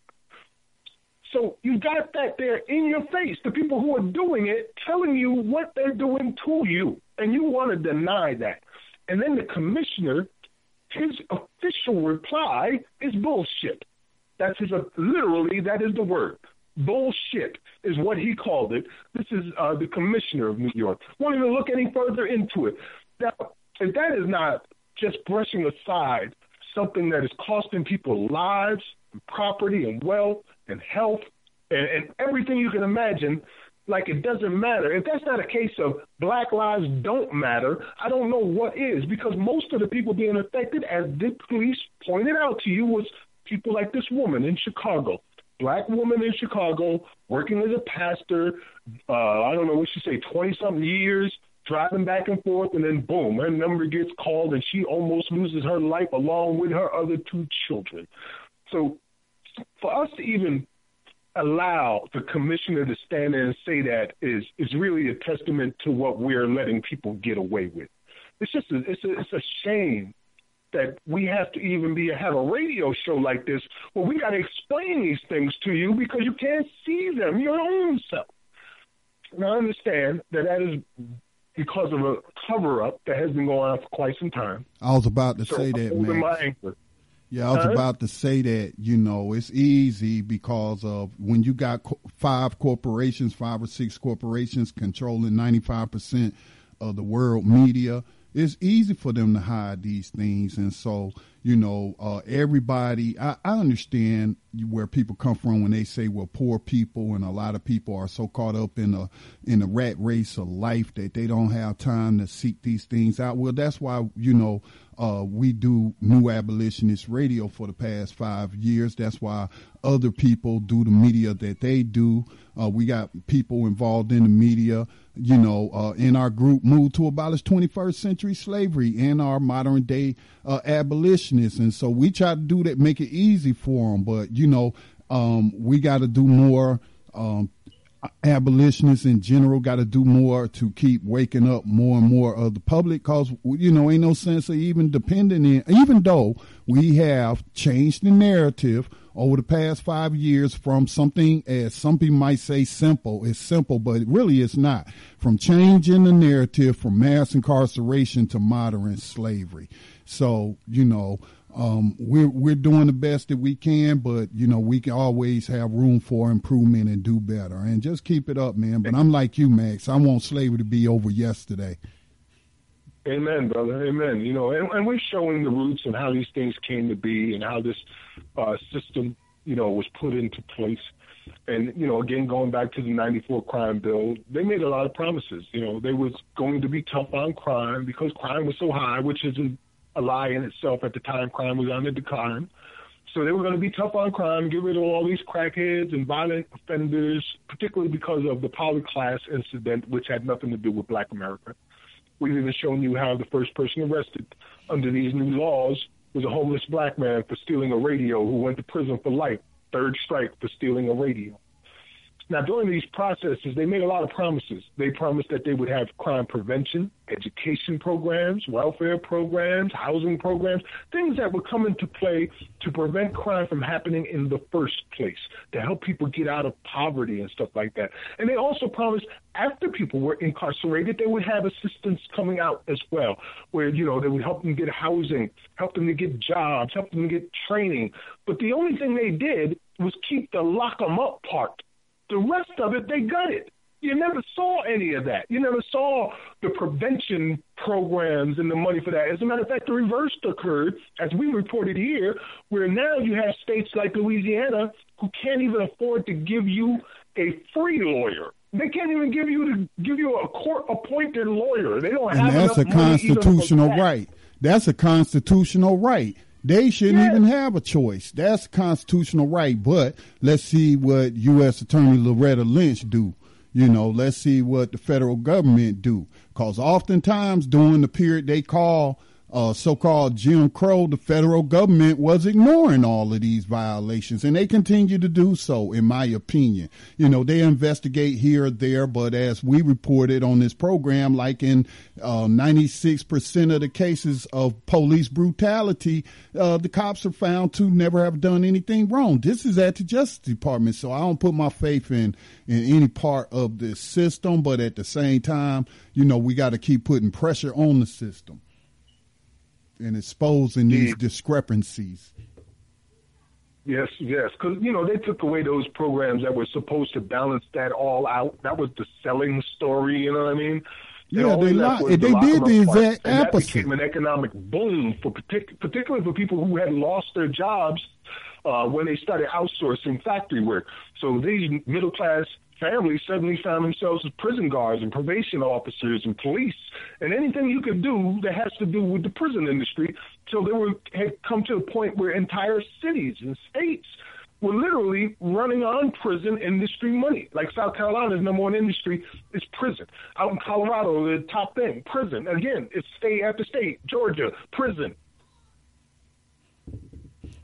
So you got that there in your face, the people who are doing it telling you what they're doing to you, and you want to deny that. And then the commissioner, his official reply is bullshit. That's his, literally, that is the word. Bullshit is what he called it. This is uh, the commissioner of New York. Won't even look any further into it. Now, if that is not just brushing aside something that is costing people lives, and property, and wealth, and health, and, and everything you can imagine, like it doesn't matter. If that's not a case of black lives don't matter, I don't know what is, because most of the people being affected, as the police pointed out to you, was people like this woman in Chicago black woman in Chicago working as a pastor. Uh, I don't know what she say, twenty something years, driving back and forth, and then boom, her number gets called, and she almost loses her life along with her other two children. So, for us to even allow the commissioner to stand there and say that is is really a testament to what we're letting people get away with. It's just a, it's a, it's a shame that we have to even be have a radio show like this where we got to explain these things to you because you can't see them your own self. And I understand that that is because of a cover up that has been going on for quite some time. I was about to so say that, man. Yeah, I was uh, about to say that, you know, it's easy because of when you got five corporations, five or six corporations controlling 95% of the world media, it's easy for them to hide these things. And so, you know, uh, everybody, I, I, understand where people come from when they say, well, poor people and a lot of people are so caught up in a, in a rat race of life that they don't have time to seek these things out. Well, that's why, you know, uh, we do New Abolitionist Radio for the past five years. That's why other people do the media that they do. Uh, we got people involved in the media, you know, uh, in our group, Move to Abolish 21st Century Slavery and our modern day uh, abolitionists. And so we try to do that, make it easy for them. But, you know, um, we got to do more um, abolitionists in general got to do more to keep waking up more and more of the public because you know ain't no sense of even depending in even though we have changed the narrative over the past five years from something as some people might say simple. It's simple, but really it's not. From changing the narrative from mass incarceration to modern slavery. So, you know, um, we're we're doing the best that we can, but you know we can always have room for improvement and do better. And just keep it up, man. But I'm like you, Max. I want slavery to be over yesterday. Amen, brother. Amen. You know, and, and we're showing the roots and how these things came to be and how this uh, system, you know, was put into place. And you know, again, going back to the '94 crime bill, they made a lot of promises. You know, they was going to be tough on crime because crime was so high, which isn't a lie in itself. At the time, crime was on the decline. So they were going to be tough on crime, get rid of all these crackheads and violent offenders, particularly because of the Polly Klaas incident, which had nothing to do with Black America. We've even shown you how the first person arrested under these new laws was a homeless black man for stealing a radio who went to prison for life, third strike for stealing a radio. Now, during these processes, they made a lot of promises. They promised that they would have crime prevention, education programs, welfare programs, housing programs, things that would come into play to prevent crime from happening in the first place, to help people get out of poverty and stuff like that. And they also promised after people were incarcerated, they would have assistance coming out as well, where, you know, they would help them get housing, help them to get jobs, help them to get training. But the only thing they did was keep the lock them up part the rest of it, they gutted. You never saw any of that. You never saw the prevention programs and the money for that. As a matter of fact, the reverse occurred, as we reported here, where now you have states like Louisiana who can't even afford to give you a free lawyer. They can't even give you to give you a court appointed lawyer. They don't and have that's a constitutional right. That's a constitutional right. They shouldn't yes. even have a choice. That's a constitutional right. But let's see what U.S. Attorney Loretta Lynch do. You know, let's see what the federal government do. Because oftentimes during the period they call uh, so-called Jim Crow, the federal government was ignoring all of these violations, and they continue to do so, in my opinion. You know, they investigate here or there, but as we reported on this program, like in uh, 96% of the cases of police brutality, uh, the cops are found to never have done anything wrong. This is at the Justice Department, so I don't put my faith in in any part of this system, but at the same time, you know, we got to keep putting pressure on the system and exposing these discrepancies. Yes, yes, because you know they took away those programs that were supposed to balance that all out. That was the selling story. You know what I mean? Yeah, they li- they did the exact and opposite. That became an economic boom for partic- particularly for people who had lost their jobs uh, when they started outsourcing factory work. So these middle class families suddenly found themselves as prison guards and probation officers and police and anything you could do that has to do with the prison industry. So they were had come to a point where entire cities and states were literally running on prison industry money. Like South Carolina's number one industry is prison. Out in Colorado, the top thing, prison. Again, it's state after state. Georgia, prison.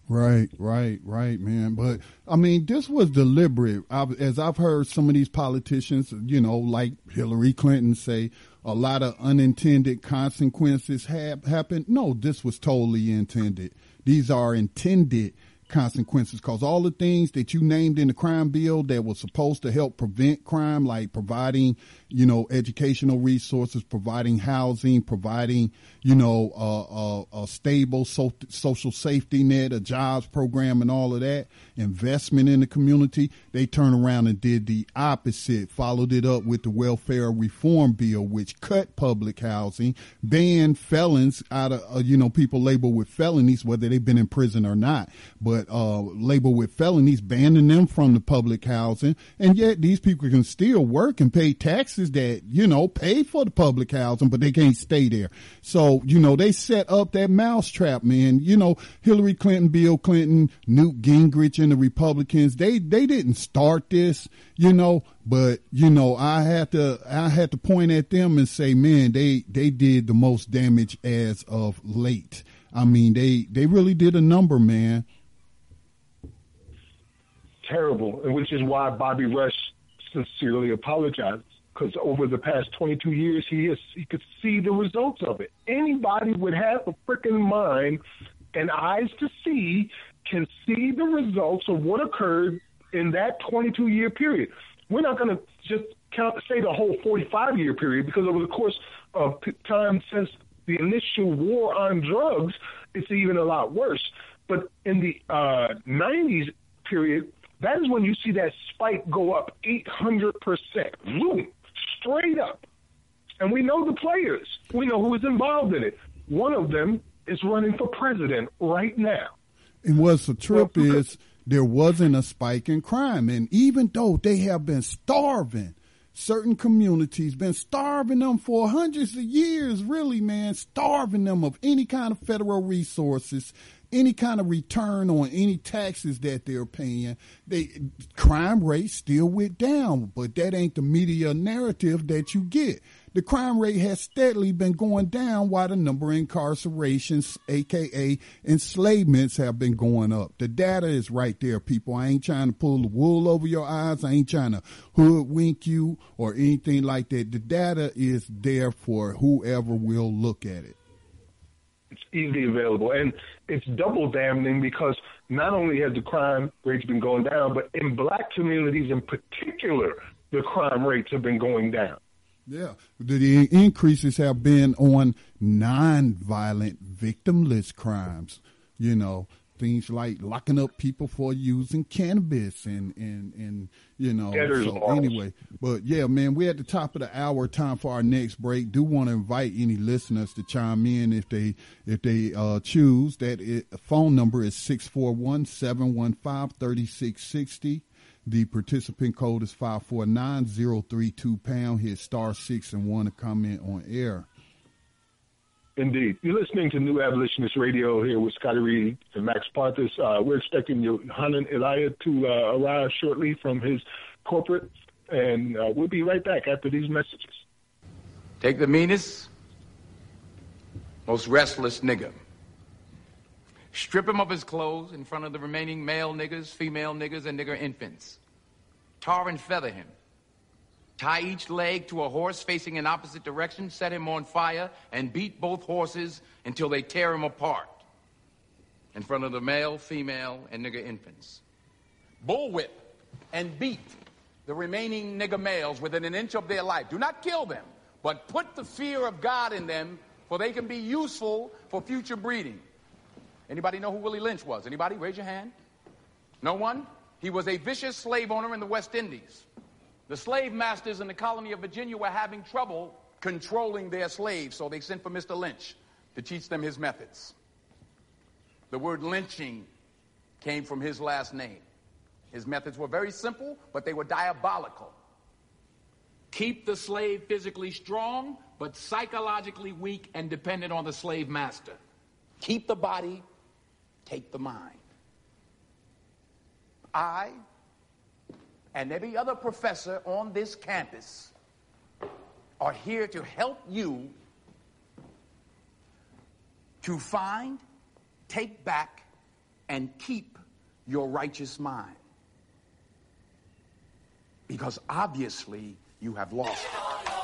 Right, right, right, man. But I mean, this was deliberate. I've, as I've heard some of these politicians, you know, like Hillary Clinton say, a lot of unintended consequences have happened. No, this was totally intended. These are intended consequences because all the things that you named in the crime bill that was supposed to help prevent crime, like providing, you know, educational resources, providing housing, providing, you know, uh, uh, a stable so- social safety net, a jobs program, and all of that, investment in the community, they turned around and did the opposite, followed it up with the welfare reform bill, which cut public housing, banned felons out of, uh, you know, people labeled with felonies, whether they've been in prison or not. But uh, labeled with felonies, banning them from the public housing, and yet these people can still work and pay taxes that you know pay for the public housing, but they can't stay there. So you know they set up that mousetrap, man. You know Hillary Clinton, Bill Clinton, Newt Gingrich, and the Republicans they they didn't start this, you know, but you know I had to I had to point at them and say, man, they they did the most damage as of late. I mean, they they really did a number, man terrible, and which is why Bobby Rush sincerely apologizes. Because over the past 22 years, he has he could see the results of it. Anybody would have a freaking mind and eyes to see can see the results of what occurred in that 22 year period. We're not going to just count, say the whole 45 year period because over the course of time since the initial war on drugs, it's even a lot worse. But in the uh, 90s period, that is when you see that spike go up 800%. Boom, straight up. And we know the players. We know who is involved in it. One of them is running for president right now. And what's the trip is there wasn't a spike in crime. And even though they have been starving certain communities, been starving them for hundreds of years, really, man, starving them of any kind of federal resources, any kind of return on any taxes that they're paying. They crime rate still went down, but that ain't the media narrative that you get. The crime rate has steadily been going down while the number of incarcerations, aka enslavements, have been going up. The data is right there, people. I ain't trying to pull the wool over your eyes. I ain't trying to hoodwink you or anything like that. The data is there for whoever will look at it. It's easily available. And it's double damning because not only has the crime rates been going down, but in black communities in particular, the crime rates have been going down. Yeah, the, increases have been on non-violent, victimless crimes. You know, things like locking up people for using cannabis and and and you know. Debtors so anyway, but yeah, man, we're at the top of the hour. Time for our next break. Do want to invite any listeners to chime in if they if they uh, choose. That it, phone number is 641-715-3660. The participant code is 549032 pound. Hit star six and one to comment on air. Indeed. You're listening to New Abolitionist Radio here with Scotty Reed and Max Parthas. Uh, we're expecting Yohanan Elia to uh, arrive shortly from his corporate, and uh, we'll be right back after these messages. Take the meanest, most restless nigger. Strip him of his clothes in front of the remaining male niggers, female niggers, and nigger infants. Tar and feather him. Tie each leg to a horse facing in opposite direction, set him on fire, and beat both horses until they tear him apart in front of the male, female, and nigger infants. Bullwhip and beat the remaining nigger males within an inch of their life. Do not kill them, but put the fear of God in them, for they can be useful for future breeding. Anybody know who Willie Lynch was? Anybody? Raise your hand. No one? He was a vicious slave owner in the West Indies. The slave masters in the colony of Virginia were having trouble controlling their slaves, so they sent for Mr. Lynch to teach them his methods. The word lynching came from his last name. His methods were very simple, but they were diabolical. Keep the slave physically strong, but psychologically weak and dependent on the slave master. Keep the body, take the mind. I and every other professor on this campus are here to help you to find, take back, and keep your righteous mind. Because obviously you have lost it.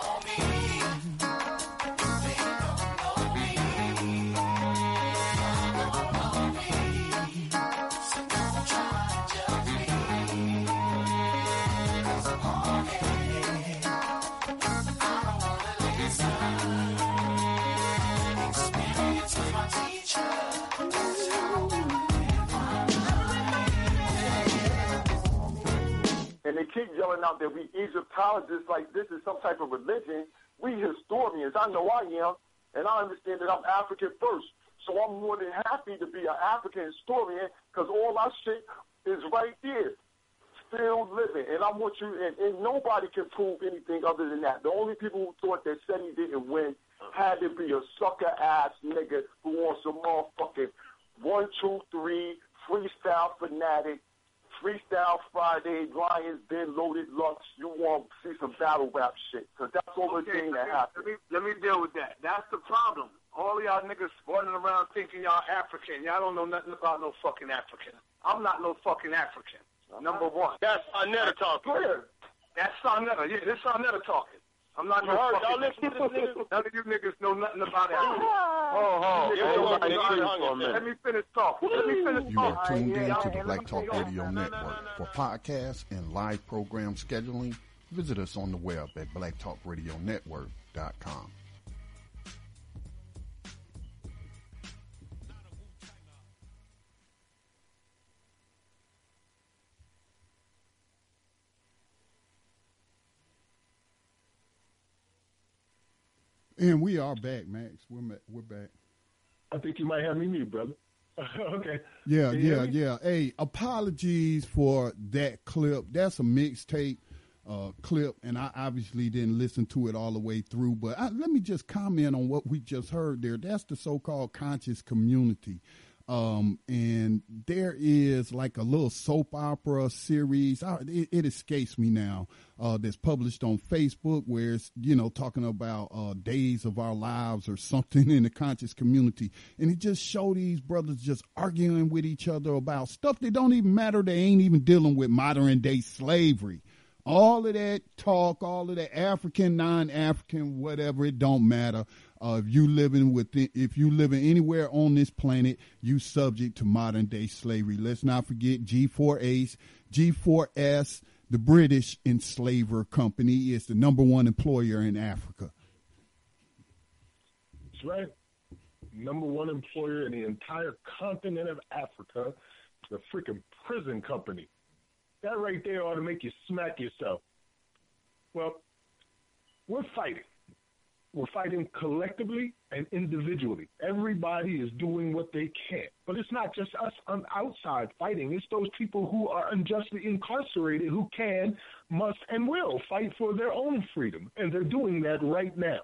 They keep yelling out that we Egyptologists, like this is some type of religion. We historians. I know I am, and I understand that I'm African first. So I'm more than happy to be an African historian because all our shit is right there, still living. And I want you, and, and nobody can prove anything other than that. The only people who thought that he didn't win had to be a sucker ass nigga who wants some motherfucking one, two, three freestyle fanatic Freestyle Friday, Lions Den, Loaded Lux. You want to see some battle rap shit. Because that's all the thing that happens. Let me, let me deal with that. That's the problem. All y'all niggas running around thinking y'all African. Y'all don't know nothing about no fucking African. I'm not no fucking African. Number uh-huh. one. That's Sarnetta talking. That's Sarnetta. Yeah, this Sarnetta talking. I'm not no Y'all- fucking. y'all listen to this <laughs> nigga? None of you niggas know nothing about Africa. Oh, oh, You oh, oh, oh, oh. Let me finish talking. Let me finish You are talking. tuned in Yeah, to the Black Talk Radio. Network. For podcasts and live program scheduling, visit us on the web at blacktalkradionetwork.com. And we are back, Max. We're we're back. I think you might have me mute, brother. <laughs> okay. Yeah, yeah, yeah. Hey, apologies for that clip. That's a mixtape uh, clip, and I obviously didn't listen to it all the way through. But I, let me just comment on what we just heard there. That's the so-called conscious community. Um, and there is like a little soap opera series. I, it, it escapes me now. Uh, that's published on Facebook, where it's you know talking about uh, days of our lives or something <laughs> in the conscious community, and it just show these brothers just arguing with each other about stuff that don't even matter. They ain't even dealing with modern day slavery. All of that talk, all of that African, non-African, whatever, it don't matter. Uh, if you living within, if you living anywhere on this planet, you subject to modern day slavery. Let's not forget G4Ace, G4S, the British enslaver company is the number one employer in Africa. That's right. Number one employer in the entire continent of Africa, the freaking prison company. That right there ought to make you smack yourself. Well, we're fighting. We're fighting collectively and individually. Everybody is doing what they can. But it's not just us on outside fighting. It's those people who are unjustly incarcerated who can, must, and will fight for their own freedom. And they're doing that right now.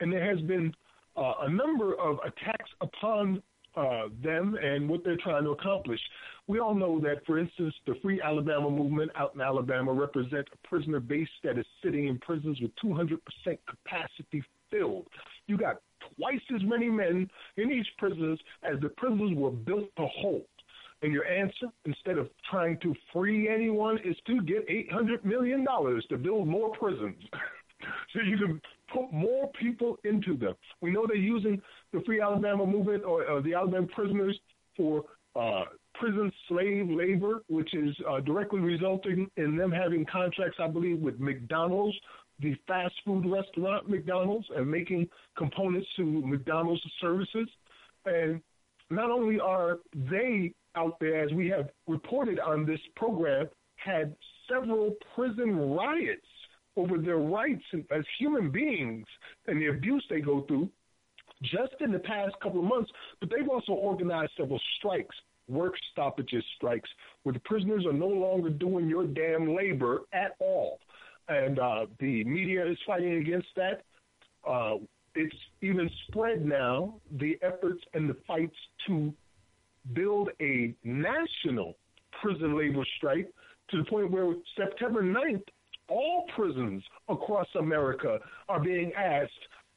And there has been uh, a number of attacks upon uh, them and what they're trying to accomplish. We all know that, for instance, the Free Alabama movement out in Alabama represents a prisoner base that is sitting in prisons with 200% capacity filled. You got twice as many men in each prisons as the prisons were built to hold. And your answer, instead of trying to free anyone, is to get $800 million to build more prisons. <laughs> so you can put more people into them. We know they're using the Free Alabama movement or, or the Alabama prisoners for uh, prison slave labor, which is uh, directly resulting in them having contracts, I believe, with McDonald's, the fast food restaurant McDonald's, and making components to McDonald's services. And not only are they out there, as we have reported on this program, had several prison riots over their rights as human beings and the abuse they go through just in the past couple of months, but they've also organized several strikes, work stoppages strikes, where the prisoners are no longer doing your damn labor at all. And uh, the media is fighting against that. Uh, it's even spread now, the efforts and the fights to build a national prison labor strike to the point where September 9th, all prisons across America are being asked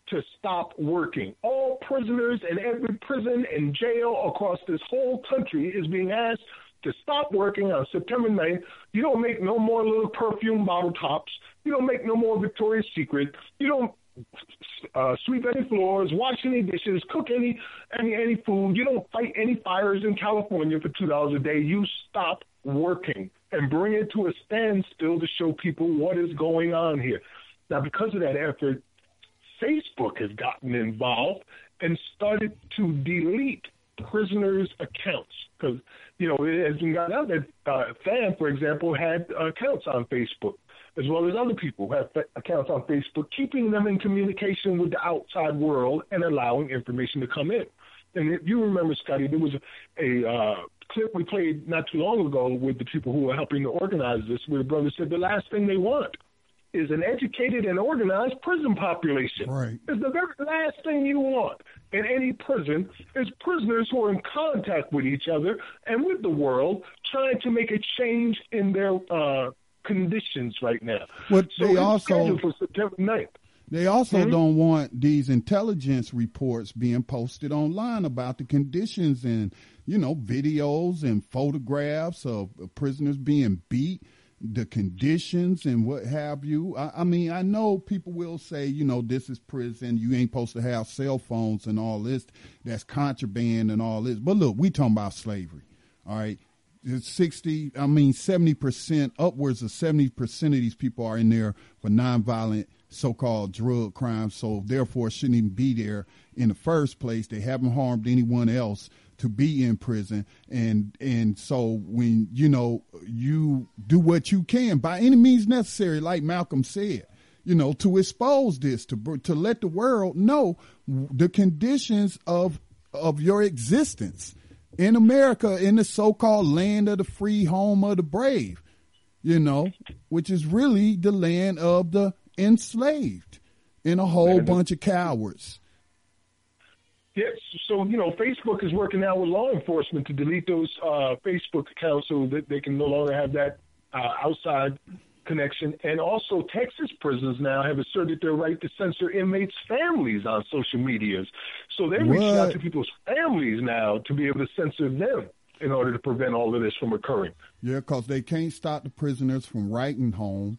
to stop working. All prisoners in every prison and jail across this whole country is being asked to stop working on September 9th. You don't make no more little perfume bottle tops. You don't make no more Victoria's Secret. You don't uh, sweep any floors, wash any dishes, cook any any any food. You don't fight any fires in California for two dollars a day. You stop working and bring it to a standstill to show people what is going on here. Now, because of that effort, Facebook has gotten involved and started to delete prisoners' accounts because you know it has been gotten out that uh, Fan, for example, had accounts on Facebook as well as other people who have accounts on Facebook, keeping them in communication with the outside world and allowing information to come in. And if you remember, Scotty, there was a, a uh, clip we played not too long ago with the people who were helping to organize this, where the brother said the last thing they want is an educated and organized prison population. Right. It's the very last thing you want in any prison is prisoners who are in contact with each other and with the world, trying to make a change in their uh, conditions right now. But so they also- for September 9th. They also Mhm. don't want these intelligence reports being posted online about the conditions and, you know, videos and photographs of prisoners being beat. The conditions and what have you. I, I mean, I know people will say, you know, this is prison. You ain't supposed to have cell phones and all this. That's contraband and all this. But look, we talking about slavery. All right. It's 60, I mean, 70%, upwards of 70% of these people are in there for nonviolent so-called drug crimes. So therefore shouldn't even be there in the first place. They haven't harmed anyone else to be in prison. And and so when you know you do what you can by any means necessary like Malcolm said you know to expose this to to let the world know the conditions of of your existence in America in the so-called land of the free home of the brave you know which is really the land of the enslaved and a whole bunch of cowards Yes, so you know, Facebook is working now with law enforcement to delete those uh, Facebook accounts so that they can no longer have that uh, outside connection. And also, Texas prisons now have asserted their right to censor inmates' families on social medias. So they're reaching out to people's families now to be able to censor them in order to prevent all of this from occurring. Yeah, because they can't stop the prisoners from writing home,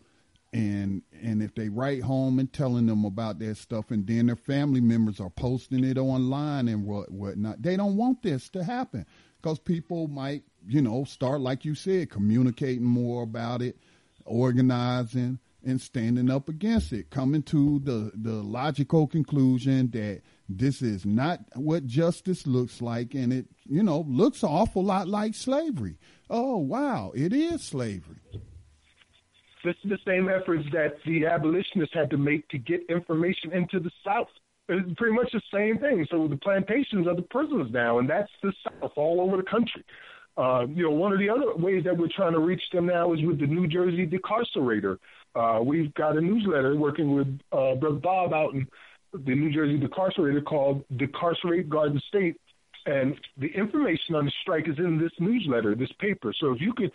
and and if they write home and telling them about their stuff, and then their family members are posting it online and what whatnot, they don't want this to happen because people might, you know, start like you said, communicating more about it, organizing and standing up against it, coming to the the logical conclusion that this is not what justice looks like, and it, you know, looks an awful lot like slavery. Oh wow, it is slavery. This is the same efforts that the abolitionists had to make to get information into the South. It's pretty much the same thing. So the plantations are the prisons now, and that's the South all over the country. Uh, you know, one of the other ways that we're trying to reach them now is with the New Jersey Decarcerator. Uh, we've got a newsletter working with uh, Brother Bob out in the New Jersey Decarcerator called Decarcerate Garden State. And the information on the strike is in this newsletter, this paper. So if you could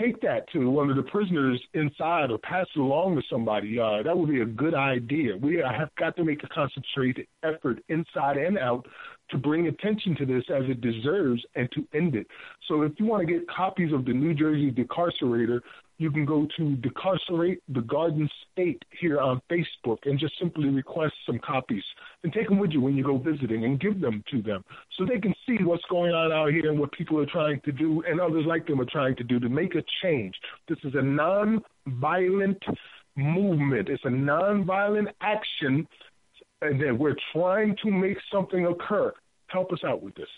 take that to one of the prisoners inside or pass it along to somebody, uh, that would be a good idea. We have got to make a concentrated effort inside and out to bring attention to this as it deserves and to end it. So if you want to get copies of the New Jersey Decarcerator, you can go to Decarcerate the Garden State here on Facebook and just simply request some copies and take them with you when you go visiting and give them to them so they can see what's going on out here and what people are trying to do and others like them are trying to do to make a change. This is a non-violent movement. It's a non-violent action and that we're trying to make something occur. Help us out with this.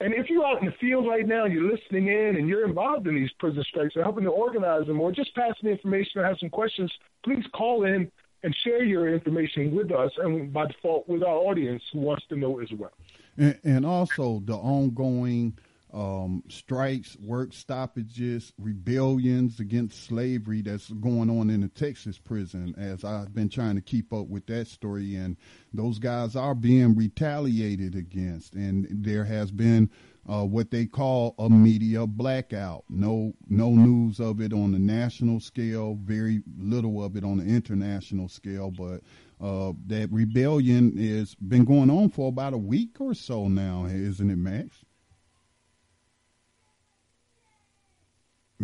And if you're out in the field right now, you're listening in, and you're involved in these prison strikes, or helping to organize them, or just passing the information, or have some questions, please call in and share your information with us, and by default with our audience who wants to know as well. And, and also the ongoing um, strikes, work stoppages, rebellions against slavery that's going on in the Texas prison. As I've been trying to keep up with that story, and those guys are being retaliated against, and there has been uh, what they call a media blackout. No, no news of it on the national scale. Very little of it on the international scale, but. Uh, that rebellion has been going on for about a week or so now, isn't it, Max?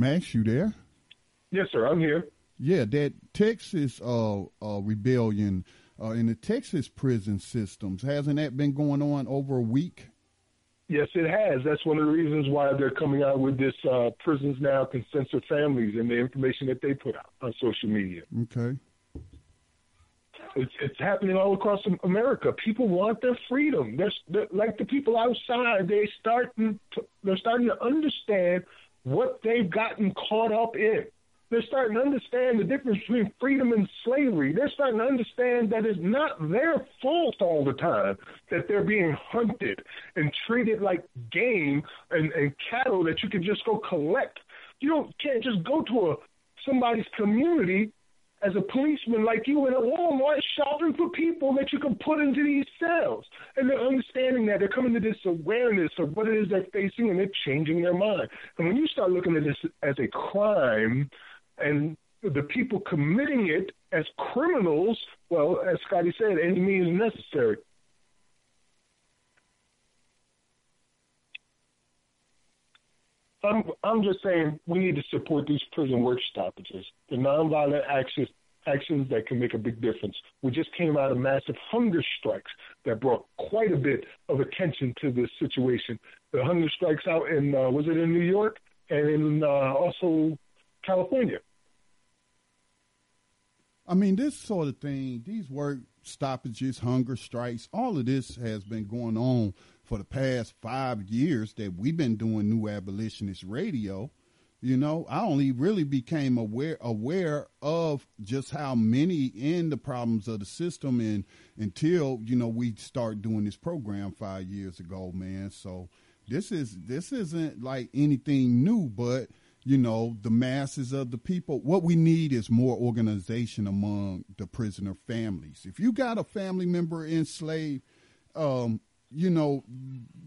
Max, you there? Yes, sir. I'm here. Yeah, that Texas uh, uh, rebellion uh, in the Texas prison systems hasn't that been going on over a week? Yes, it has. That's one of the reasons why they're coming out with this uh, prisons now can censor families and the information that they put out on social media. Okay. It's, it's happening all across America. People want their freedom. They're, they're like the people outside. They starting to, they're starting to understand what they've gotten caught up in. They're starting to understand the difference between freedom and slavery. They're starting to understand that it's not their fault all the time that they're being hunted and treated like game and, and cattle that you can just go collect. You don't can't just go to a somebody's community as a policeman like you in a Walmart shopping for people that you can put into these cells. And they're understanding that. They're coming to this awareness of what it is they're facing and they're changing their mind. And when you start looking at this as a crime and the people committing it as criminals, well, as Scotty said, any means necessary. I'm I'm just saying we need to support these prison work stoppages, the nonviolent actions actions that can make a big difference. We just came out of massive hunger strikes that brought quite a bit of attention to this situation. The hunger strikes out in uh, was it in New York and in uh, also California. I mean, this sort of thing, these work stoppages, hunger strikes, all of this has been going on for the past five years that we've been doing New Abolitionist Radio. You know, I only really became aware aware of just how many in the problems of the system and until, you know, we start doing this program five years ago, man. So this is this isn't like anything new, but you know, the masses of the people. What we need is more organization among the prisoner families. If you got a family member enslaved, um, you know,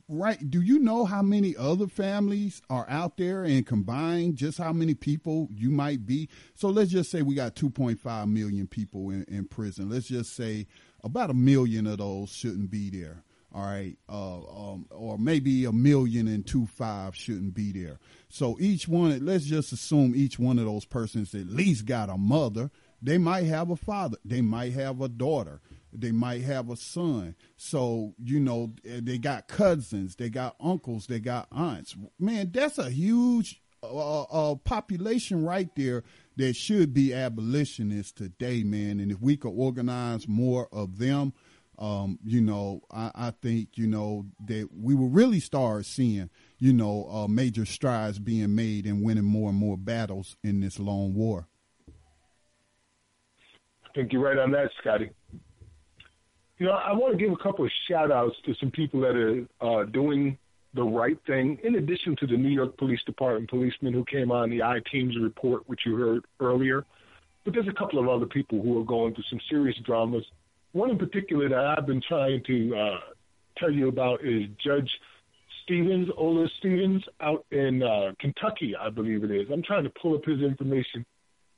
right? Do you know how many other families are out there and combined just how many people you might be? So let's just say we got 2.5 million people in, in prison. Let's just say about a million of those shouldn't be there. All right, uh, um, or maybe a million and two five shouldn't be there. So each one, let's just assume each one of those persons at least got a mother. They might have a father. They might have a daughter. They might have a son. So, you know, they got cousins, they got uncles, they got aunts. Man, that's a huge uh, uh, population right there that should be abolitionists today, man. And if we could organize more of them, um, you know, I, I, think, you know, that we will really start seeing, you know, uh, major strides being made and winning more and more battles in this long war. I think you're right on that, Scotty. You know, I want to give a couple of shout outs to some people that are uh, doing the right thing, in addition to the New York Police Department policemen who came on the I Teams report, which you heard earlier. But there's a couple of other people who are going through some serious dramas. One in particular that I've been trying to uh, tell you about is Judge Stevens, Olu Stevens, out in uh, Kentucky, I believe it is. I'm trying to pull up his information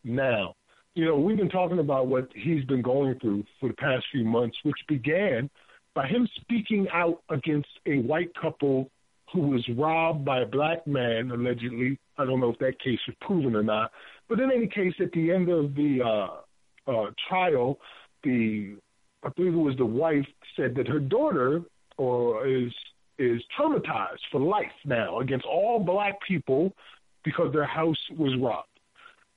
now you know, we've been talking about what he's been going through for the past few months, which began by him speaking out against a white couple who was robbed by a black man, allegedly. I don't know if that case was proven or not. But in any case, at the end of the uh, uh, trial, the I believe it was the wife said that her daughter or is is traumatized for life now against all black people because their house was robbed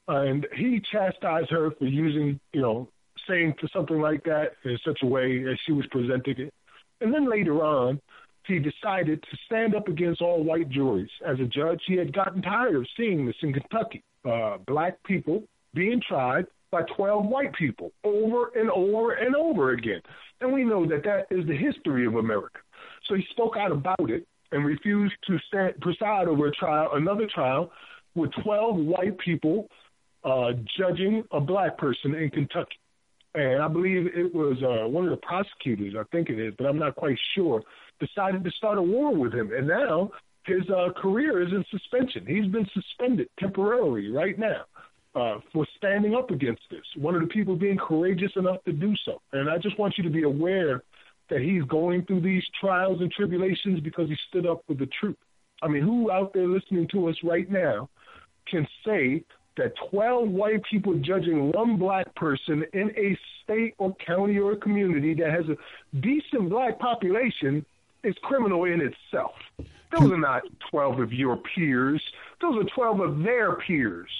and he chastised her for using, you know, saying something like that in such a way as she was presenting it. And then later on, he decided to stand up against all white juries. As a judge, he had gotten tired of seeing this in Kentucky. Uh, black people being tried by 12 white people over and over and over again. And we know that that is the history of America. So he spoke out about it and refused to stand, preside over a trial, another trial, with 12 white people uh, judging a black person in Kentucky. And I believe it was uh, one of the prosecutors, I think it is, but I'm not quite sure, decided to start a war with him. And now his uh, career is in suspension. He's been suspended temporarily right now uh, for standing up against this. One of the people being courageous enough to do so. And I just want you to be aware that he's going through these trials and tribulations because he stood up for the truth. I mean, who out there listening to us right now can say that 12 white people judging one black person in a state or county or community that has a decent black population is criminal in itself. Those are not 12 of your peers. Those are 12 of their peers.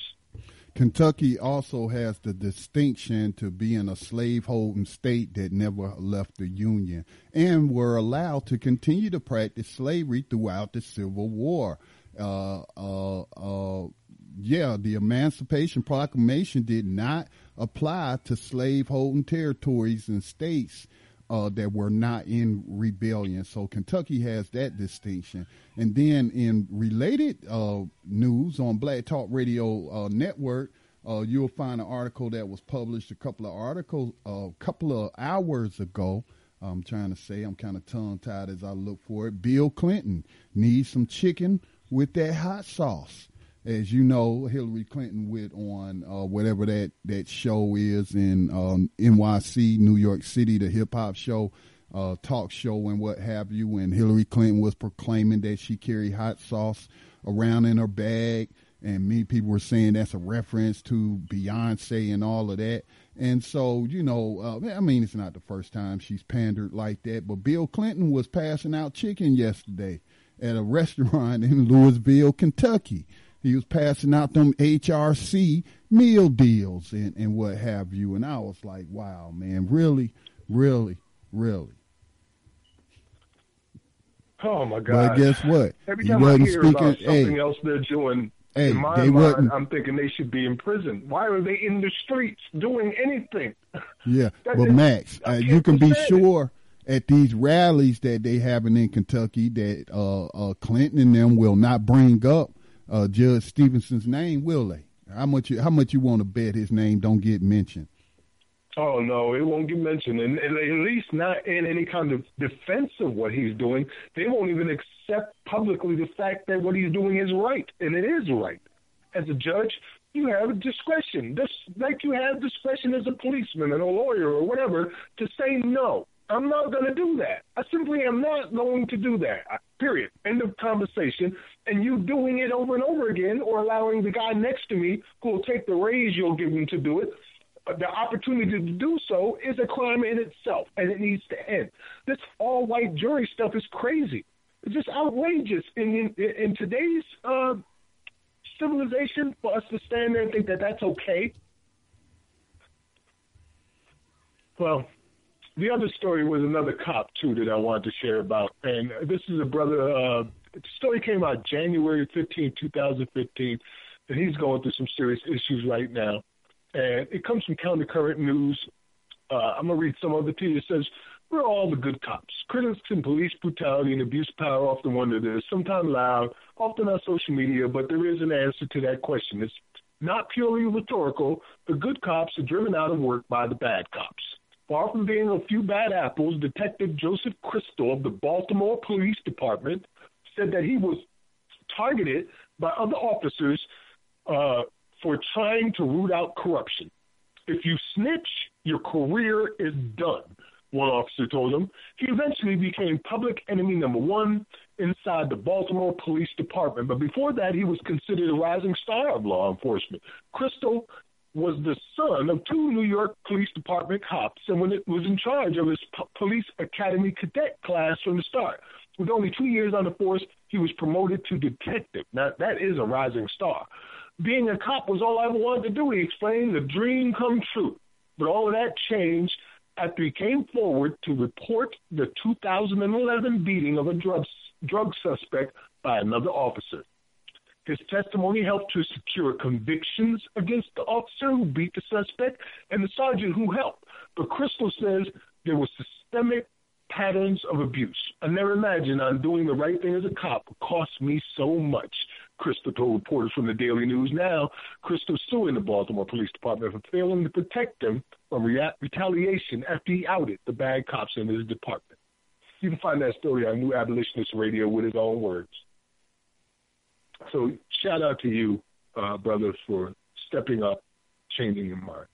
Kentucky also has the distinction to being a slaveholding state that never left the Union and were allowed to continue to practice slavery throughout the Civil War. Uh, uh, uh, yeah, the Emancipation Proclamation did not apply to slaveholding territories and states uh, that were not in rebellion. So Kentucky has that distinction. And then in related uh, news on Black Talk Radio uh, Network, uh, you'll find an article that was published a couple of articles a couple of hours ago. I'm trying to say I'm kind of tongue tied as I look for it. Bill Clinton needs some chicken with that hot sauce as you know, Hillary Clinton went on uh, whatever that, that show is in um, NYC, New York City, the hip hop show, uh, talk show, and what have you. And Hillary Clinton was proclaiming that she carried hot sauce around in her bag. And many people were saying that's a reference to Beyonce and all of that. And so, you know, uh, I mean, it's not the first time she's pandered like that, but Bill Clinton was passing out chicken yesterday at a <laughs> restaurant in Louisville, Kentucky. He was passing out them HRC meal deals and, and what have you. And I was like, wow, man, really, really, really. Oh my God! But guess what? Every time I hear speaking- about something hey. else they're doing, Hey, in my mind, wasn't- I'm thinking they should be in prison. Why are they in the streets doing anything? Yeah, <laughs> but is- Max, uh, you can be understand it. sure at these rallies that they having in Kentucky that uh, uh, Clinton and them will not bring up uh, Judge Stevenson's name, will they? How much? You, how much you want to bet his name don't get mentioned? Oh no, it won't get mentioned, and, and at least not in any kind of defense of what he's doing. They won't even accept publicly the fact that what he's doing is right, and it is right. As a judge, you have a discretion, just like you have discretion as a policeman and a lawyer or whatever, to say no. I'm not going to do that. I simply am not going to do that. Period. End of conversation. And you doing it over and over again, or allowing the guy next to me who will take the raise you'll give him to do it, the opportunity to do so is a crime in itself, and it needs to end. This all white jury stuff is crazy. It's just outrageous in in, in today's uh, civilization for us to stand there and think that that's okay. Well, the other story was another cop too that I wanted to share about, and this is a brother. Uh, the story came out January 15, 2015, and he's going through some serious issues right now and it comes from Counter Current News. Uh, I'm gonna read some of it to you. It says, "We're all the good cops. Critics and police brutality and abuse power often wonder this, sometimes loud, often on social media, but there is an answer to that question. It's not purely rhetorical. The good cops are driven out of work by the bad cops." Far from being a few bad apples, Detective Joseph Crystal of the Baltimore Police Department said that he was targeted by other officers uh, for trying to root out corruption. If you snitch, your career is done, one officer told him. He eventually became public enemy number one inside the Baltimore Police Department, but before that, he was considered a rising star of law enforcement. Crystal was the son of two New York Police Department cops and when it was in charge of his po- police academy cadet class from the start. With only two years on the force, he was promoted to detective. Now, that is a rising star. Being a cop was all I ever wanted to do, he explained. The dream come true. But all of that changed after he came forward to report the 2011 beating of a drug, drug suspect by another officer. His testimony helped to secure convictions against the officer who beat the suspect and the sergeant who helped. But Crystal says there were systemic patterns of abuse. I never imagined on doing the right thing as a cop would cost me so much. Crystal told reporters from the Daily News. Now, Crystal's suing the Baltimore Police Department for failing to protect him from retaliation after he outed the bad cops in his department. You can find that story on New Abolitionist Radio with his own words. So, shout out to you, uh, brothers, for stepping up, changing your mind.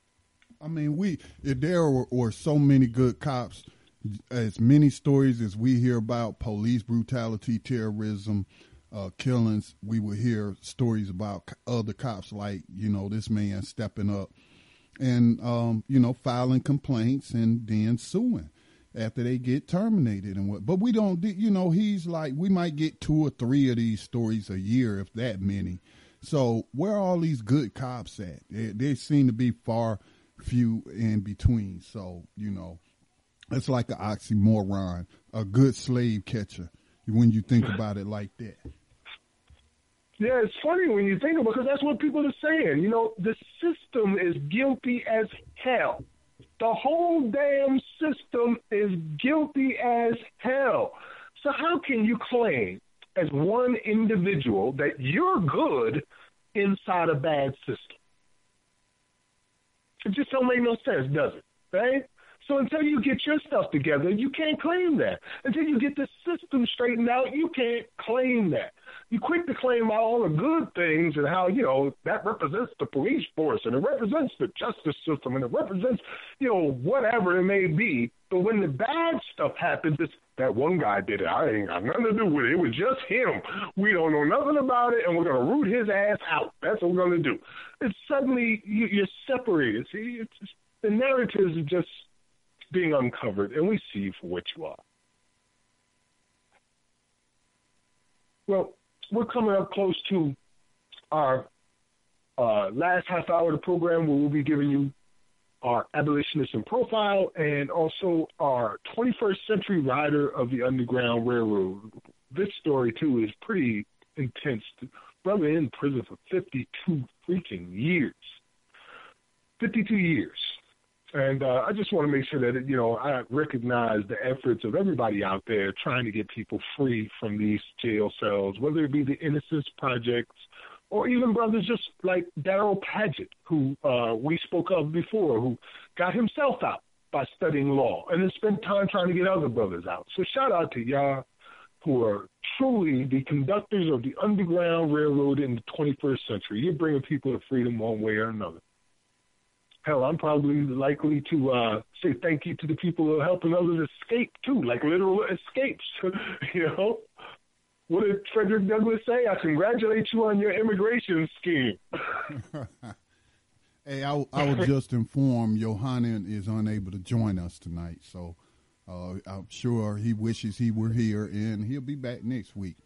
I mean, we there were, were so many good cops, as many stories as we hear about police brutality, terrorism, uh, killings, we would hear stories about other cops like you know this man stepping up and um, you know filing complaints and then suing after they get terminated and what. But we don't, you know, he's like we might get two or three of these stories a year, if that many. So where are all these good cops at? They, they seem to be far few in between. So you know, it's like an oxymoron, a good slave catcher. When you think about it like that. Yeah, it's funny when you think about it because that's what people are saying. You know, the system is guilty as hell. The whole damn system is guilty as hell. So how can you claim as one individual that you're good inside a bad system? It just don't make no sense, does it? Right? So until you get your stuff together, you can't claim that. Until you get the system straightened out, you can't claim that. You quick to claim all the good things and how, you know, that represents the police force and it represents the justice system and it represents, you know, whatever it may be. But when the bad stuff happens, it's that one guy did it. I ain't got nothing to do with it. It was just him. We don't know nothing about it, and we're gonna root his ass out. That's what we're gonna do. It's suddenly you, you're separated. See, it's the narratives are just being uncovered, and we see for what you are. Well, we're coming up close to our uh, last half hour of the program where we'll be giving you our abolitionist in profile and also our 21st century rider of the Underground Railroad. This story, too, is pretty intense. Brother in prison for 52 freaking years. 52 years. And uh, I just want to make sure that, you know, I recognize the efforts of everybody out there trying to get people free from these jail cells, whether it be the Innocence Projects or even brothers just like Daryl Padgett, who uh, we spoke of before, who got himself out by studying law and then spent time trying to get other brothers out. So shout out to y'all who are truly the conductors of the Underground Railroad in the 21st century. You're bringing people to freedom one way or another. Hell, I'm probably likely to uh, say thank you to the people who are helping others escape too, like literal escapes. <laughs> you know, what did Frederick Douglass say? I congratulate you on your immigration scheme. <laughs> hey, I, I was just informed Yohanan is unable to join us tonight, so uh, I'm sure he wishes he were here, and he'll be back next week.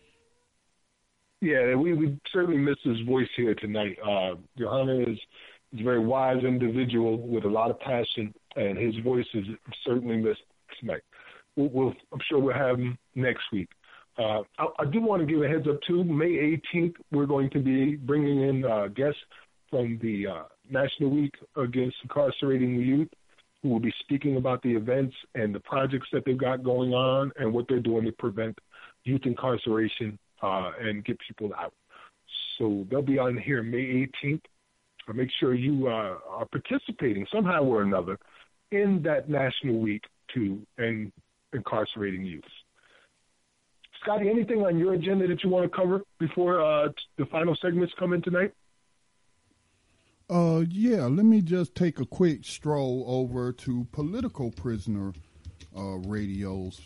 Yeah, we, we certainly miss his voice here tonight. Uh, Yohanan is He's a very wise individual with a lot of passion, and his voice is certainly tonight. We'll, we'll, I'm sure we'll have him next week. Uh, I, I, do want to give a heads up too. May 18th, we're going to be bringing in uh, guests from the uh, National Week Against Incarcerating Youth, who will be speaking about the events and the projects that they've got going on and what they're doing to prevent youth incarceration uh, and get people out. So they'll be on here May 18th make sure you uh, are participating somehow or another in that National Week to end incarcerating youth. Scotty, anything on your agenda that you want to cover before uh, the final segments come in tonight? Uh, yeah, let me just take a quick stroll over to Political Prisoner uh, Radio's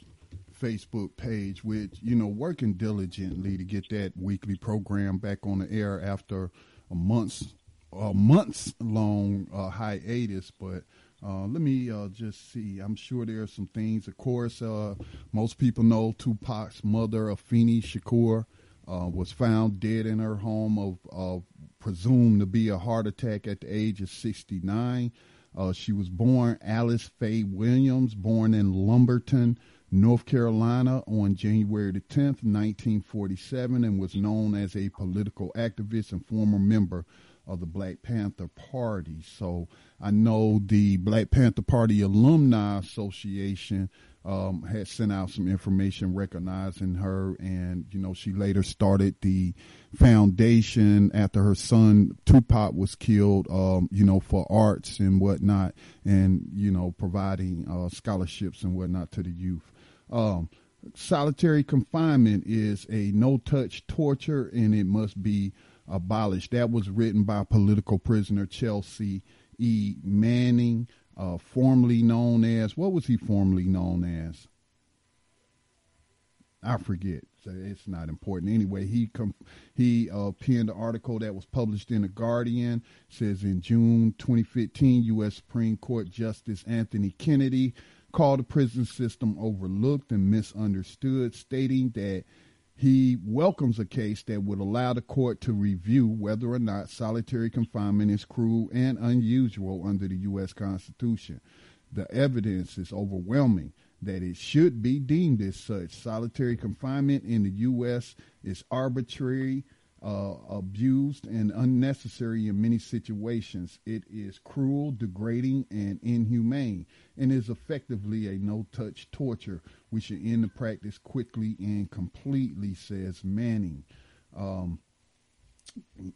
Facebook page, which, you know, working diligently to get that weekly program back on the air after a month's a months long uh, hiatus, but uh, let me uh, just see. I'm sure there are some things. Of course, uh, most people know Tupac's mother, Afeni Shakur, uh, was found dead in her home of, of, presumed to be a heart attack at the age of 69. Uh, she was born Alice Faye Williams, born in Lumberton, North Carolina on January the 10th, 1947, and was known as a political activist and former member of the Black Panther Party. So I know the Black Panther Party Alumni Association um, had sent out some information recognizing her, and you know she later started the foundation after her son Tupac was killed. Um, you know for arts and whatnot, and you know providing uh, scholarships and whatnot to the youth. Um, solitary confinement is a no-touch torture, and it must be abolished. That was written by political prisoner Chelsea E. Manning, uh, formerly known as, what was he formerly known as? I forget. So it's not important. Anyway, he com- he uh, penned an article that was published in the Guardian. It Says in June 2015, U.S. Supreme Court Justice Anthony Kennedy called the prison system overlooked and misunderstood, stating that he welcomes a case that would allow the court to review whether or not solitary confinement is cruel and unusual under the U.S. Constitution. The evidence is overwhelming that it should be deemed as such. Solitary confinement in the U.S. is arbitrary, uh, abused, and unnecessary in many situations. It is cruel, degrading, and inhumane, and is effectively a no touch torture we should end the practice quickly and completely, says Manning. Um,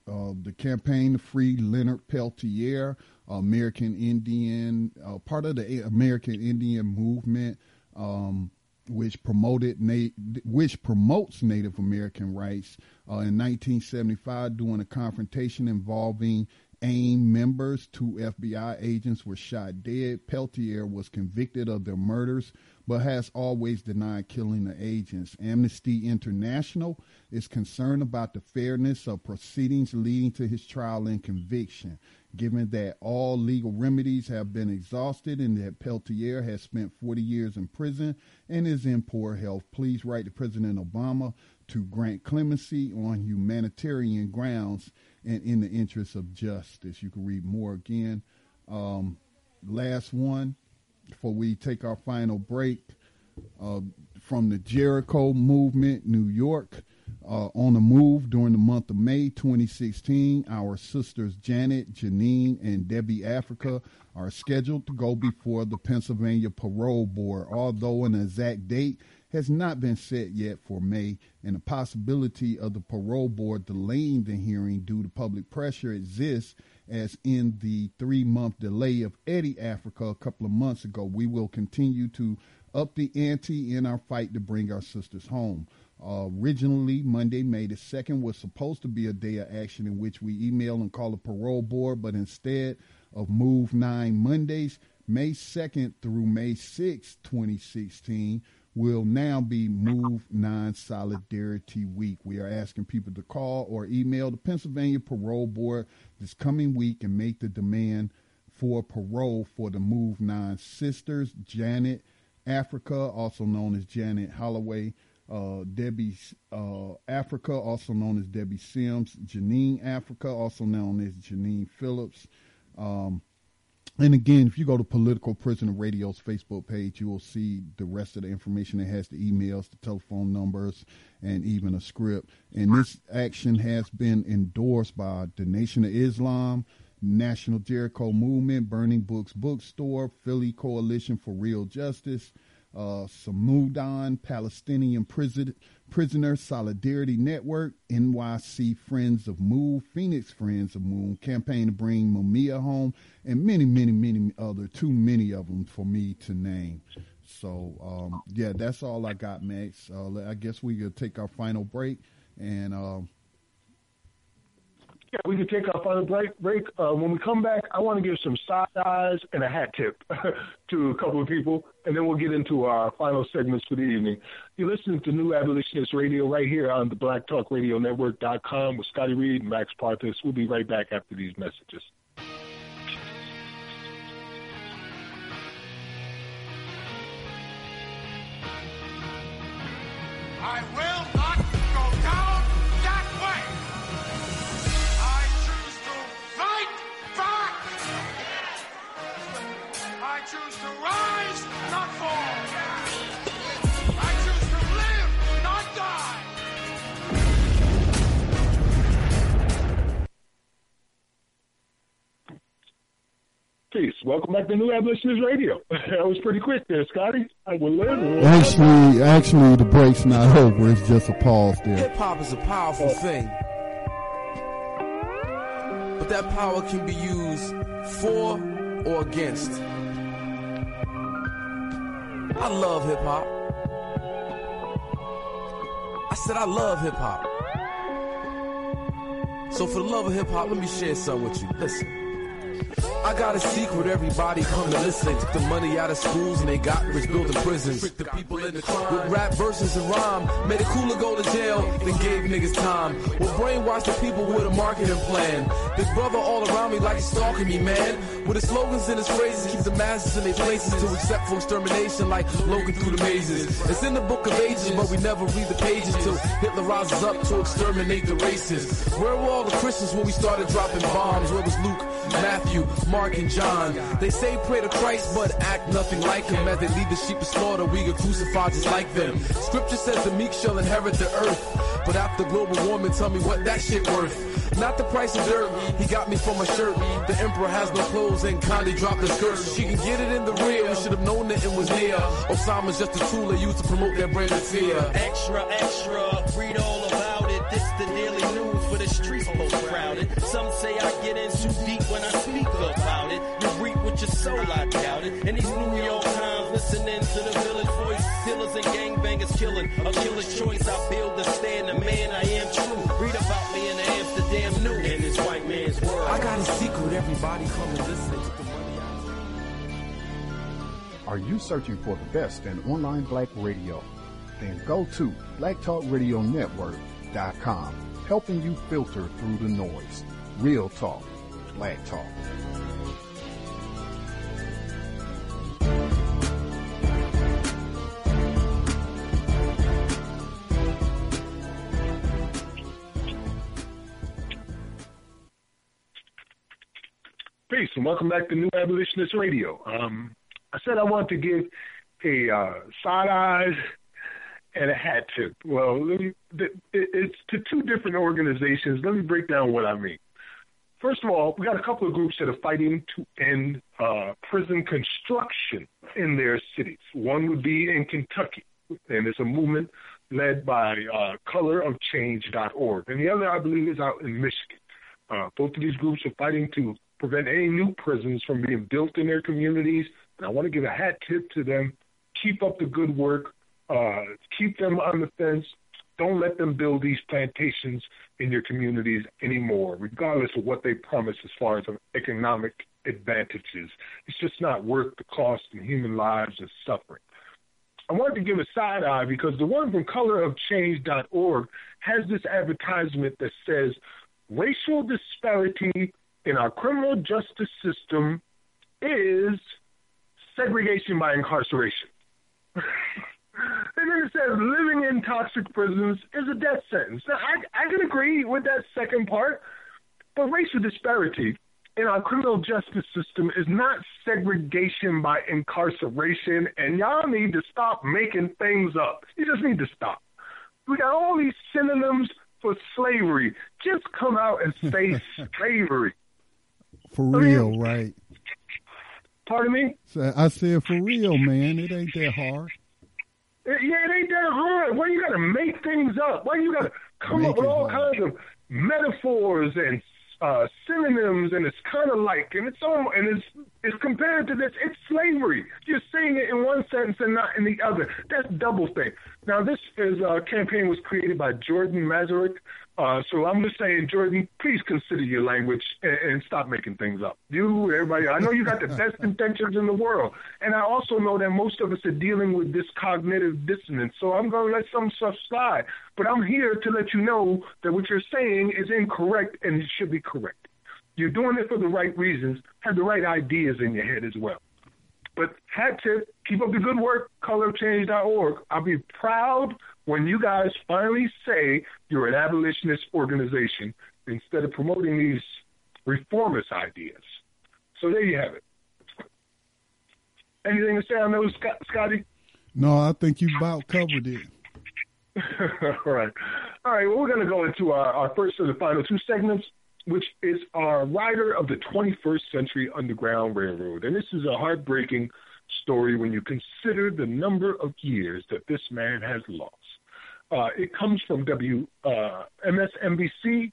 uh, the campaign to free Leonard Peltier, American Indian, uh, part of the American Indian movement, um, which promoted which promotes Native American rights. Uh, in 1975, during a confrontation involving AIM members, two FBI agents were shot dead. Peltier was convicted of their murders, but has always denied killing the agents. Amnesty International is concerned about the fairness of proceedings leading to his trial and conviction. Given that all legal remedies have been exhausted and that Peltier has spent 40 years in prison and is in poor health, please write to President Obama to grant clemency on humanitarian grounds and in the interest of justice. You can read more again. Um, last one before we take our final break uh, from the Jericho Movement, New York. Uh, on the move during the month of May 2016, our sisters Janet, Janine, and Debbie Africa are scheduled to go before the Pennsylvania Parole Board, although an exact date has not been set yet for May, and the possibility of the parole board delaying the hearing due to public pressure exists, as in the three month delay of Eddie Africa a couple of months ago. We will continue to up the ante in our fight to bring our sisters home. Originally, Monday, May the 2nd, was supposed to be a day of action in which we email and call a parole board, but instead of Move 9 Mondays, May 2nd through May 6th, 2016, will now be Move 9 Solidarity Week. We are asking people to call or email the Pennsylvania Parole Board this coming week and make the demand for parole for the Move 9 sisters, Janet Africa, also known as Janet Holloway, uh, Debbie uh, Africa, also known as Debbie Sims, Janine Africa, also known as Janine Phillips. Um, and again, if you go to Political Prisoner Radio's Facebook page, you will see the rest of the information. It has the emails, the telephone numbers, and even a script. And this action has been endorsed by the Nation of Islam, National Jericho Movement, Burning Books Bookstore, Philly Coalition for Real Justice, uh, Samidoun Palestinian Prison, Prisoner Solidarity Network, NYC Friends of Move, Phoenix Friends of Move, campaign to bring Mumia home, and many, many, many other, too many of them for me to name. So, um, yeah, that's all I got, Max. Uh, I guess we could take our final break and. Uh, we can take our final break. Break. Uh, when we come back, I want to give some side eyes and a hat tip <laughs> to a couple of people, and then we'll get into our final segments for the evening. You're listening to New Abolitionist Radio right here on the Black Talk Radio with Scotty Reed and Max Parthas. We'll be right back after these messages. I will Peace. Welcome back to New Abolitionist Radio. <laughs> that was pretty quick there, Scotty. I will live. Actually, actually, the break's not over. It's just a pause there. Hip hop is a powerful thing. But that power can be used for or against. I love hip hop. I said I love hip hop. So for the love of hip hop, let me share something with you. Listen. I got a secret, everybody come to listen. Took the money out of schools and they got rich building prisons. The people in the crime. With rap verses and rhyme, made it cooler go to jail, then gave niggas time. Well, brainwash the people with a marketing plan. Big brother all around me like he's stalking me, man. With his slogans and his phrases, keep the masses in their places to accept for extermination like Logan through the mazes. It's in the book of ages, but we never read the pages till Hitler rises up to exterminate the races. Where were all the Christians when we started dropping bombs? Where was Luke, Matthew, Mark, and John? They say pray to Christ, but act nothing like him. As they lead the sheep to slaughter, we get crucified just like them. Scripture says the meek shall inherit the earth. But after global warming, tell me what that shit worth. Not the price of dirt, he got me from a shirt. The emperor has no clothes and Kanye dropped the skirt. So she can get it in the rear, we should have known that it was near. Osama's just a tool they use to promote their brand of fear. Extra, extra, read all about it. This the daily news for the streets most crowded. Some say I get in too deep when I speak about it. You reap with your soul, I doubt it. And these New York Times listening to the village voice. Killers and gangbangers killing. A killer's choice, I build to stand the man I am true. Read about me in the Amsterdam News. And this white man's I got a secret, everybody come and listen. Took the money out. Are you searching for the best in online black radio? Then go to blacktalkradionetwork.com, helping you filter through the noise. Real talk, black talk. Peace and welcome back to New Abolitionist Radio. Um, I said I want to give a uh, side eyes and a hat tip. Well, me, it's to two different organizations. Let me break down what I mean. First of all, we got a couple of groups that are fighting to end uh, prison construction in their cities. One would be in Kentucky, and it's a movement led by uh, colorofchange.org. And the other, I believe, is out in Michigan. Uh, both of these groups are fighting to prevent any new prisons from being built in their communities. And I want to give a hat tip to them. Keep up the good work. Uh, keep them on the fence. Don't let them build these plantations in your communities anymore, regardless of what they promise as far as economic advantages. It's just not worth the cost in human lives and suffering. I wanted to give a side eye because the one from colorofchange.org has this advertisement that says racial disparity in our criminal justice system is segregation by incarceration. <laughs> and then it says living in toxic prisons is a death sentence. Now, I, I can agree with that second part, but racial disparity in our criminal justice system is not segregation by incarceration, and y'all need to stop making things up. You just need to stop. We got all these synonyms for slavery. Just come out and say <laughs> slavery. For real, right? Pardon me? I said for real, man. It ain't that hard. Yeah, it ain't that hard. Why you gotta make things up? Why you gotta come Make up with all hard. kinds of metaphors and uh, synonyms, and it's kind of like, and it's all, and it's it's compared to this. It's slavery. You're saying it in one sentence and not in the other. That's double thing. Now, this is uh, campaign was created by Jordan Mazurek. Uh, so I'm just saying, Jordan, please consider your language and, and stop making things up. You, everybody, I know you got the best <laughs> intentions in the world, and I also know that most of us are dealing with this cognitive dissonance. So I'm going to let some stuff slide, but I'm here to let you know that what you're saying is incorrect and it should be correct. You're doing it for the right reasons. Have the right ideas in your head as well. But hat tip, keep up the good work, colorchange.org. I'll be proud when you guys finally say you're an abolitionist organization instead of promoting these reformist ideas. So there you have it. Anything to say on those, Scott, Scotty? No, I think you about covered it. <laughs> All right. All right. Well, we're going to go into our, our first of the final two segments, which is our rider of the 21st Century Underground Railroad. And this is a heartbreaking story when you consider the number of years that this man has lost. Uh, it comes from W uh, MSNBC,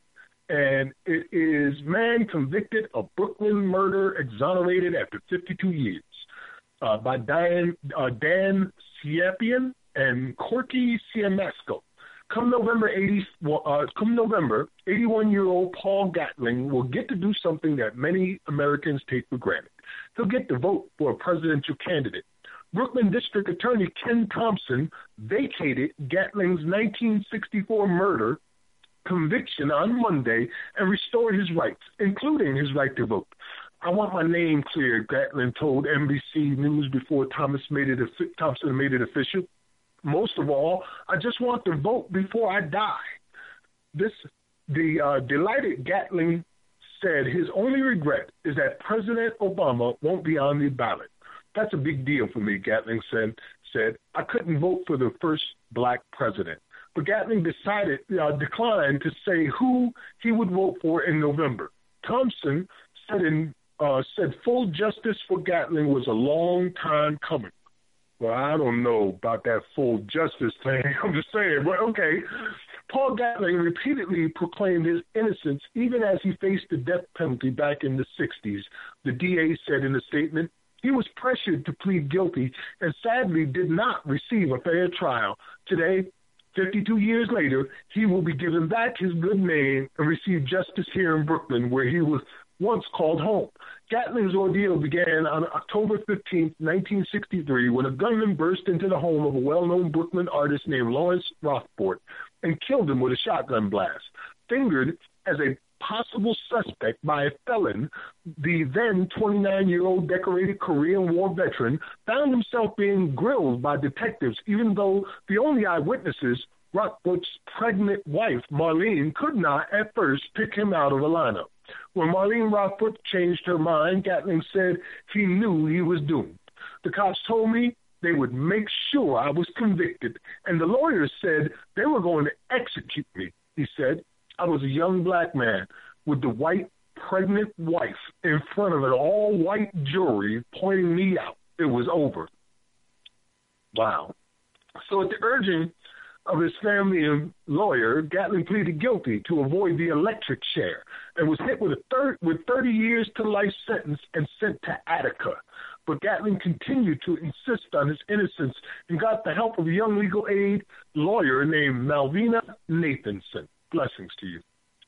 and it is man convicted of Brooklyn murder exonerated after 52 years uh, by Dan, uh, Dan Slepian and Corky Siemaszko. Come November 80, well, uh, come November, 81-year-old Paul Gatling will get to do something that many Americans take for granted. He'll get to vote for a presidential candidate. Brooklyn District Attorney Ken Thompson vacated Gatling's 1964 murder conviction on Monday and restored his rights, including his right to vote. I want my name cleared, Gatlin told NBC News before Thomas made it Thompson made it official. Most of all, I just want to vote before I die. This the uh, delighted Gatling said his only regret is that President Obama won't be on the ballot. That's a big deal for me, Gatling said. Said I couldn't vote for the first black president, but Gatling decided uh, declined to say who he would vote for in November. Thompson said in uh, said full justice for Gatling was a long time coming. Well, I don't know about that full justice thing. <laughs> I'm just saying, but okay. Paul Gatling repeatedly proclaimed his innocence even as he faced the death penalty back in the 60s. The DA said in a statement, he was pressured to plead guilty and sadly did not receive a fair trial. Today, 52 years later, he will be given back his good name and receive justice here in Brooklyn, where he was once called home. Gatling's ordeal began on October 15, 1963, when a gunman burst into the home of a well known Brooklyn artist named Lawrence Rothbart and killed him with a shotgun blast. Fingered as a possible suspect by a felon, the then 29 year old decorated Korean War veteran found himself being grilled by detectives, even though the only eyewitnesses, Rothbart's pregnant wife, Marlene, could not at first pick him out of a lineup. When Marlene Rothbart changed her mind, Gatling said he knew he was doomed. The cops told me they would make sure I was convicted, and the lawyers said they were going to execute me. He said, I was a young black man with the white pregnant wife in front of an all white jury pointing me out. It was over. Wow. So, at the urging of his family and lawyer, Gatlin pleaded guilty to avoid the electric chair and was hit with a third with 30 years to life sentence and sent to Attica. But Gatling continued to insist on his innocence and got the help of a young legal aid lawyer named Malvina Nathanson. Blessings to you.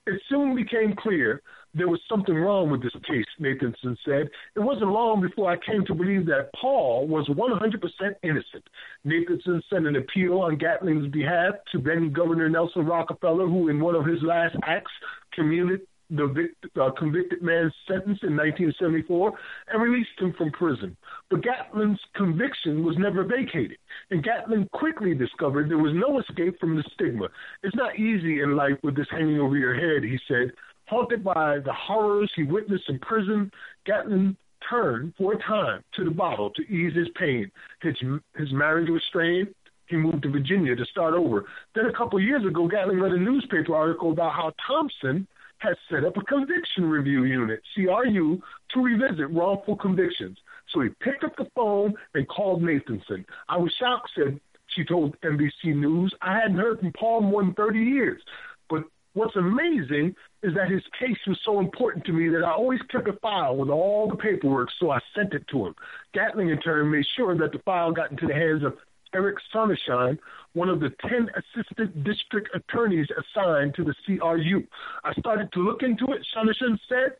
It soon became clear there was something wrong with this case, Nathanson said. It wasn't long before I came to believe that Paul was 100% innocent. Nathanson sent an appeal on Gatling's behalf to then Governor Nelson Rockefeller, who, in one of his last acts, commuted the uh, convicted man's sentence in 1974 and released him from prison. But Gatlin's conviction was never vacated, and Gatlin quickly discovered there was no escape from the stigma. It's not easy in life with this hanging over your head, he said. Haunted by the horrors he witnessed in prison, Gatlin turned for a time to the bottle to ease his pain. His, his marriage was strained. He moved to Virginia to start over. Then a couple years ago, Gatlin read a newspaper article about how Thompson has set up a conviction review unit, CRU, to revisit wrongful convictions. So he picked up the phone and called Nathanson. I was shocked, said she told NBC News. I hadn't heard from Paul in more than 30 years. But what's amazing is that his case was so important to me that I always kept a file with all the paperwork, so I sent it to him. Gatling, in turn, made sure that the file got into the hands of Eric Sonnenschein, one of the 10 assistant district attorneys assigned to the CRU. I started to look into it, Sonnenschein said.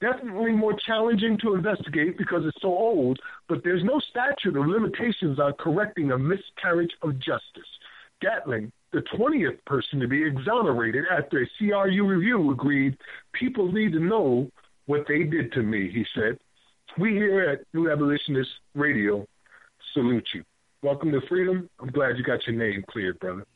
Definitely more challenging to investigate because it's so old, but there's no statute of limitations on correcting a miscarriage of justice. Gatling, the 20th person to be exonerated after a CRU review, agreed people need to know what they did to me, he said. We here at New Abolitionist Radio salute you. Welcome to freedom. I'm glad you got your name cleared, brother.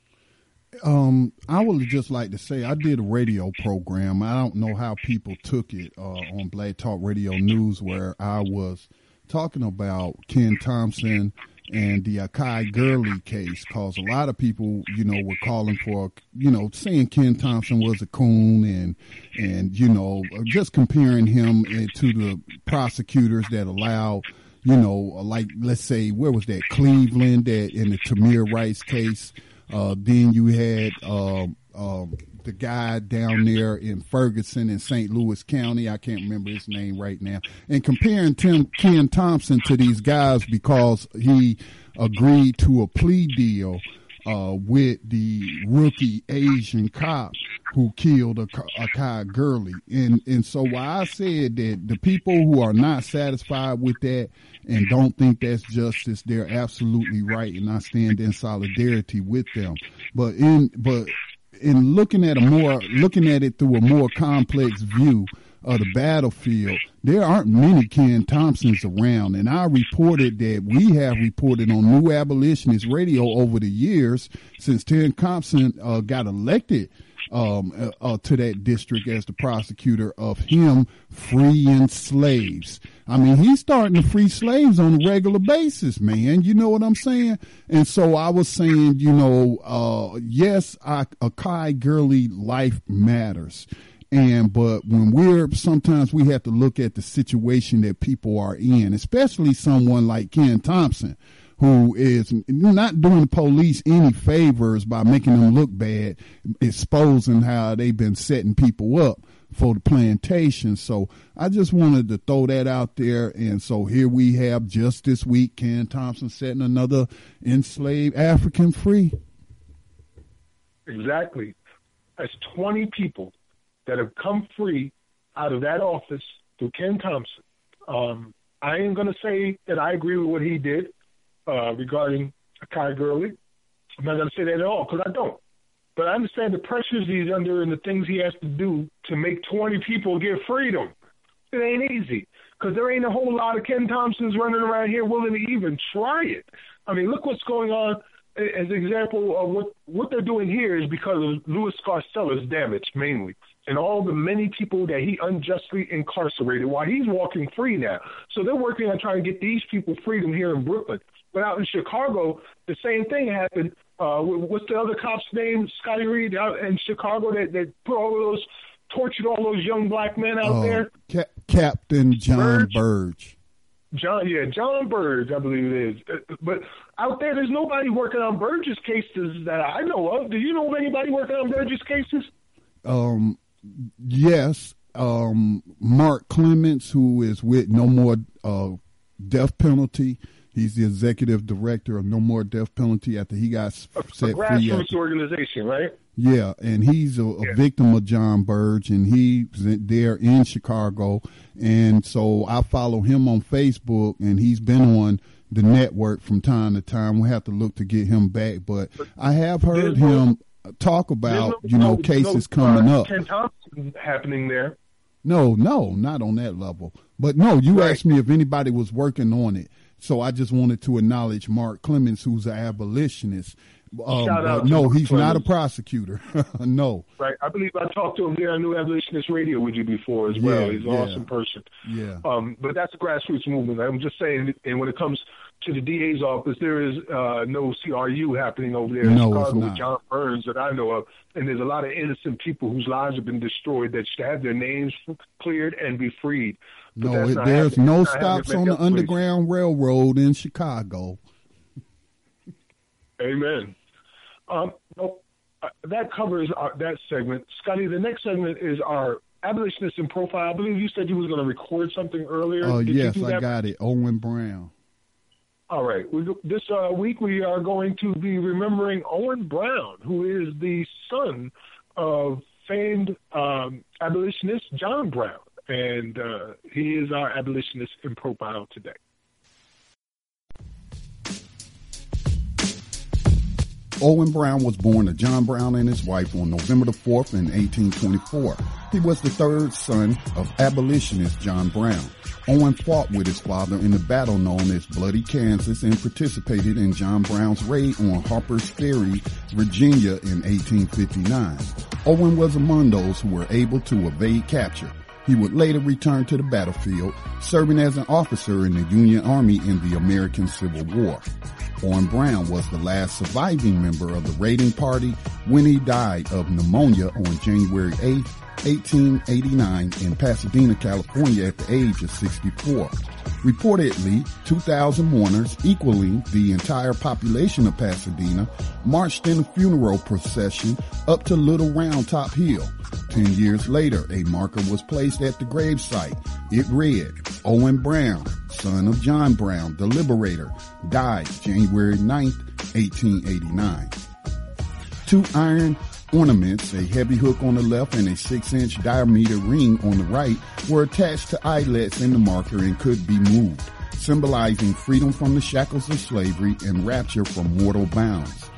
Um, I would just like to say I did a radio program. I don't know how people took it uh, on Black Talk Radio News, where I was talking about Ken Thompson and the Akai Gurley case, cause a lot of people, you know, were calling for, you know, saying Ken Thompson was a coon and and you know, just comparing him eh, to the prosecutors that allowed you know, like let's say where was that Cleveland that in the Tamir Rice case. Uh, then you had um, um, the guy down there in Ferguson in St. Louis County. I can't remember his name right now. And comparing Tim Ken Thompson to these guys because he agreed to a plea deal uh, with the rookie Asian cop who killed Akai Gurley. And and so why I said that the people who are not satisfied with that and don't think that's justice, they're absolutely right, and I stand in solidarity with them. But in but in looking at a more looking at it through a more complex view of the battlefield, there aren't many Ken Thompsons around. And I reported that we have reported on New Abolitionist Radio over the years since Ken Thompson uh, got elected um, uh, uh, to that district as the prosecutor of him freeing slaves. I mean, he's starting to free slaves on a regular basis, man. You know what I'm saying? And so I was saying, you know, uh, yes, I, Akai Gurley life matters. And but when we're sometimes we have to look at the situation that people are in, especially someone like Ken Thompson, who is not doing the police any favors by making them look bad, exposing how they've been setting people up for the plantation. So I just wanted to throw that out there. And so here we have just this week Ken Thompson setting another enslaved African free. Exactly. That's 20 people that have come free out of that office through Ken Thompson. Um, I ain't going to say that I agree with what he did uh, regarding Kai Gurley. I'm not going to say that at all because I don't. But I understand the pressures he's under and the things he has to do to make 20 people get freedom. It ain't easy because there ain't a whole lot of Ken Thompsons running around here willing to even try it. I mean, look what's going on. As an example of what what they're doing here is because of Louis Scarcella's damage mainly, and all the many people that he unjustly incarcerated while he's walking free now. So they're working on trying to get these people freedom here in Brooklyn. But out in Chicago, the same thing happened. Uh, what's the other cop's name? Scotty Reed out in Chicago that that put all those tortured all those young black men out Uh, there. Ca- Captain John Burge. John, yeah, John Burge, I believe it is. Uh, But out there, there's nobody working on Burge's cases that I know of. Do you know of anybody working on Burge's cases? Um, yes, um, Mark Clements, who is with No More uh, Death Penalty. He's the executive director of No More Death Penalty after he got A set free. grassroots after- organization, right? Yeah, and he's a, a victim of John Burge, and he's there in Chicago, and so I follow him on Facebook, and he's been on the network from time to time. We have to look to get him back, but I have heard him talk about you know no- cases no, coming uh, up. Ken Thompson happening there. No, no, not on that level. But no, you asked me if anybody was working on it. So I just wanted to acknowledge Mark Clements, who's an abolitionist. Um, Shout out but no, he's not a prosecutor. <laughs> no. Right. I believe I talked to him here on New Abolitionist Radio with you before as well. Yeah, He's an yeah. awesome person. Yeah. Um, but that's a grassroots movement. I'm just saying, and when it comes to the DA's office, there is uh, no CRU happening over there in No, it's Chicago with John Burns that I know of. And there's a lot of innocent people whose lives have been destroyed that should have their names cleared and be freed. But No, it, there's happening. no It's not happening stops on the place. Underground Railroad in Chicago. Amen. Um, well, uh, that covers our, that segment. Scotty, the next segment is our abolitionist in profile. I believe you said you was going to record something earlier. Oh, Did you yes, I got it. Owen Brown. All right. We, this uh, week we are going to be remembering Owen Brown, who is the son of famed um, abolitionist John Brown. And uh, he is our abolitionist in profile today. Owen Brown was born to John Brown and his wife on November the 4th in 1824. He was the third son of abolitionist John Brown. Owen fought with his father in the battle known as Bloody Kansas and participated in John Brown's raid on Harper's Ferry, Virginia in 1859. Owen was among those who were able to evade capture. He would later return to the battlefield, serving as an officer in the Union Army in the American Civil War. Owen Brown was the last surviving member of the raiding party when he died of pneumonia on January 8, 1889 in Pasadena, California at the age of 64. Reportedly, 2,000 mourners, equaling the entire population of Pasadena, marched in a funeral procession up to Little Round Top Hill. Ten years later, a marker was placed at the gravesite. It read, Owen Brown, son of John Brown, the Liberator, died January 9, 1889. Two iron ornaments, a heavy hook on the left and a six inch diameter ring on the right, were attached to eyelets in the marker and could be moved, symbolizing freedom from the shackles of slavery and rapture from mortal bounds.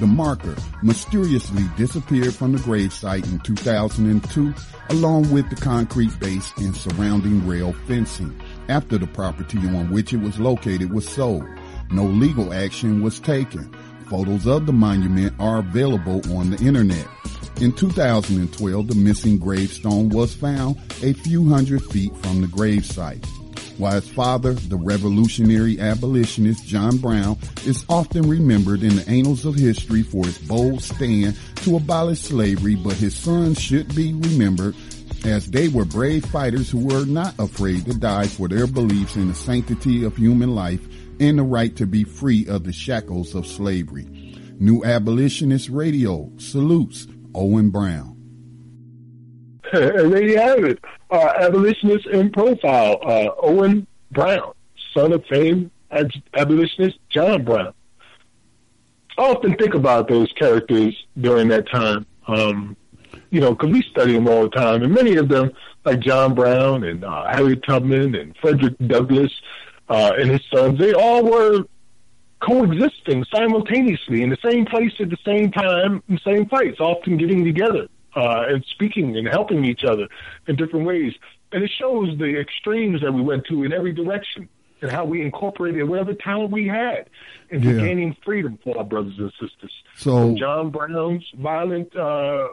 The marker mysteriously disappeared from the gravesite in 2002, along with the concrete base and surrounding rail fencing, after the property on which it was located was sold. No legal action was taken. Photos of the monument are available on the internet. In 2012, the missing gravestone was found a few hundred feet from the gravesite. While his father, the revolutionary abolitionist John Brown, is often remembered in the annals of history for his bold stand to abolish slavery, but his sons should be remembered as they were brave fighters who were not afraid to die for their beliefs in the sanctity of human life and the right to be free of the shackles of slavery. New Abolitionist Radio salutes Owen Brown. and there you have it. Uh, abolitionist in profile, uh, Owen Brown, son of famed ab- abolitionist John Brown. I often think about those characters during that time. Um, you know, because we study them all the time, and many of them, like John Brown and uh, Harriet Tubman and Frederick Douglass uh, and his sons, they all were coexisting simultaneously in the same place at the same time, in the same place, often getting together uh, and speaking and helping each other in different ways. And it shows the extremes that we went to in every direction and how we incorporated whatever talent we had into Yeah. gaining freedom for our brothers and sisters. So- From John Brown's violent uh,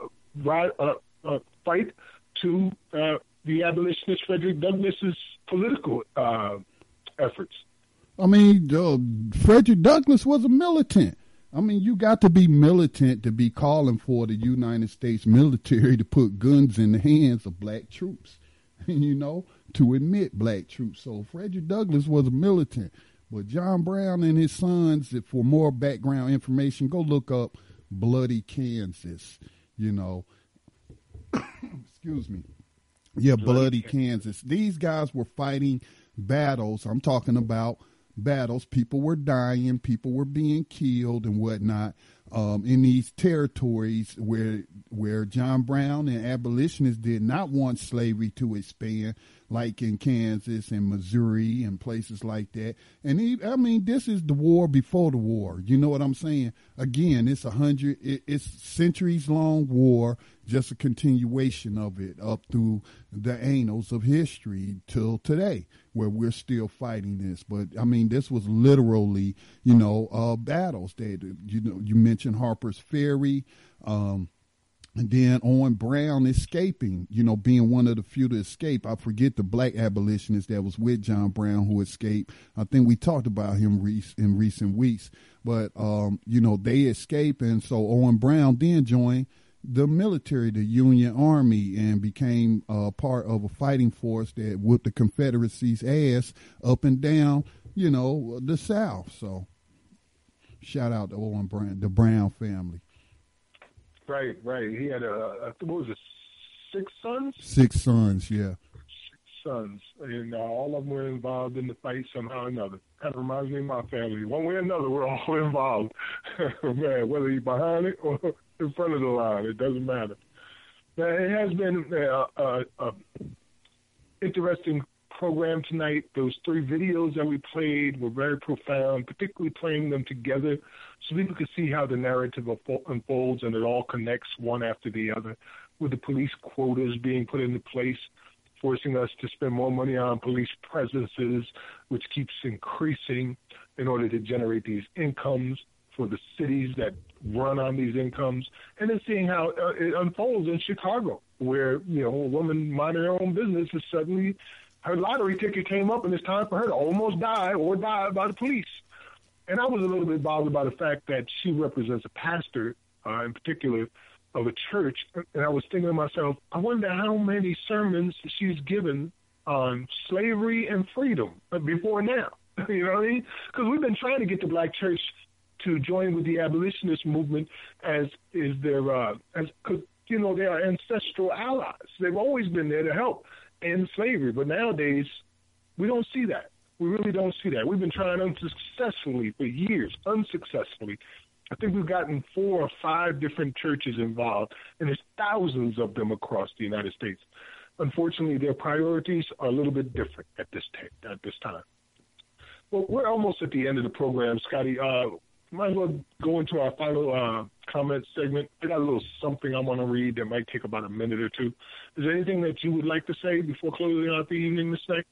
uh, uh, fight to uh, the abolitionist Frederick Douglass's political uh, efforts. I mean, Frederick Douglass was a militant. I mean, you got to be militant to be calling for the United States military to put guns in the hands of black troops, <laughs> you know, to admit black troops. So Frederick Douglass was a militant. But John Brown and his sons, for more background information, go look up Bloody Kansas, you know. <coughs> Excuse me. Yeah, bloody Kansas. These guys were fighting battles. I'm talking about battles. People were dying. People were being killed and whatnot um, in these territories where where John Brown and abolitionists did not want slavery to expand, like in Kansas and Missouri and places like that. And he, I mean, this is the war before the war. You know what I'm saying? Again, it's a hundred. It, it's centuries long war just a continuation of it up through the annals of history till today, where we're still fighting this. But I mean, this was literally, you know, uh, battles that you know you mentioned Harper's Ferry. Um, and then Owen Brown escaping, you know, being one of the few to escape. I forget the black abolitionist that was with John Brown who escaped. I think we talked about him in recent weeks. But, um, you know, they escaped. And so Owen Brown then joined the military, the Union Army, and became uh, part of a fighting force that whooped the Confederacy's ass up and down, you know, the South. So shout out to Owen Brown, the Brown family. Right, right. He had a, a what was it, six sons? Six sons, yeah. Six Sons, and uh, all of them were involved in the fight somehow or another. Kind of reminds me of my family. One way or another, we're all <laughs> involved. <laughs> Man, whether you're behind it or <laughs> in front of the line, it doesn't matter. Now, it has been uh, a, a interesting program tonight. Those three videos that we played were very profound, particularly playing them together so people could see how the narrative unfolds and it all connects one after the other, with the police quotas being put into place, forcing us to spend more money on police presences, which keeps increasing in order to generate these incomes for the cities that run on these incomes, and then seeing how uh, it unfolds in Chicago, where you know a woman minding her own business is suddenly her lottery ticket came up, and it's time for her to almost die or die by the police. And I was a little bit bothered by the fact that she represents a pastor, uh, in particular, of a church. And I was thinking to myself, I wonder how many sermons she's given on slavery and freedom before now. <laughs> you know what I mean? Because we've been trying to get the black church to join with the abolitionist movement as is their uh, as you know they are ancestral allies. They've always been there to help end slavery, but nowadays we don't see that. We really don't see that. We've been trying unsuccessfully for years, unsuccessfully. I think we've gotten four or five different churches involved, and there's thousands of them across the United States. Unfortunately, their priorities are a little bit different at this ta- at this time. Well, we're almost at the end of the program, Scotty. Uh, might as well go into our final uh, comment segment. I got a little something I want to read that might take about a minute or two. Is there anything that you would like to say before closing out the evening this night?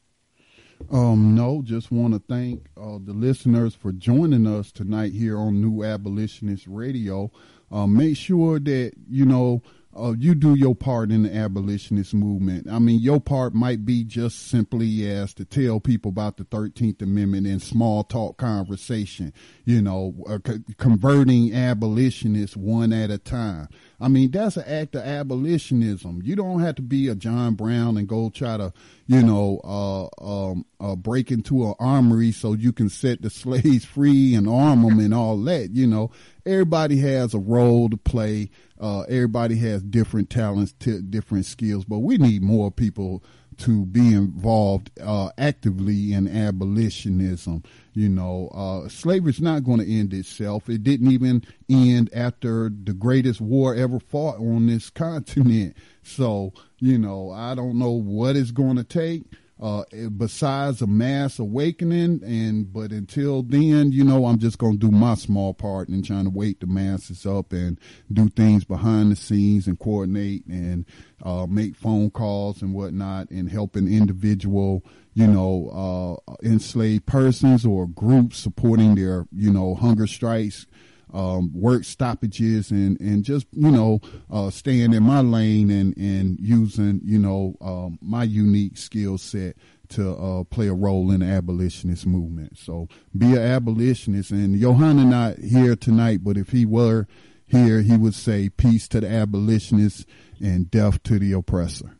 Um, no, just want to thank uh, the listeners for joining us tonight here on New Abolitionist Radio. Uh, make sure that, you know, uh, you do your part in the abolitionist movement. I mean, your part might be just simply as to tell people about the 13th Amendment in small talk conversation, you know, uh, co- converting abolitionists one at a time. I mean, that's an act of abolitionism. You don't have to be a John Brown and go try to, you know, uh, um, uh, break into an armory so you can set the <laughs> slaves free and arm them and all that. You know, everybody has a role to play. Uh, everybody has different talents, t- different skills, but we need more people to be involved uh, actively in abolitionism. You know, uh, slavery's not going to end itself. It didn't even end after the greatest war ever fought on this <laughs> continent. So, you know, I don't know what it's going to take uh, besides a mass awakening. And but until then, you know, I'm just to do my small part in trying to wake the masses up and do things behind the scenes and coordinate and uh, make phone calls and whatnot and help an individual, you know, uh, enslaved persons or groups supporting their, you know, hunger strikes um, work stoppages and, and just, you know, uh, staying in my lane and, and using, you know, um, my unique skill set to uh, play a role in the abolitionist movement. So be an abolitionist. And Johanna not here tonight, but if he were here, he would say peace to the abolitionists and death to the oppressor.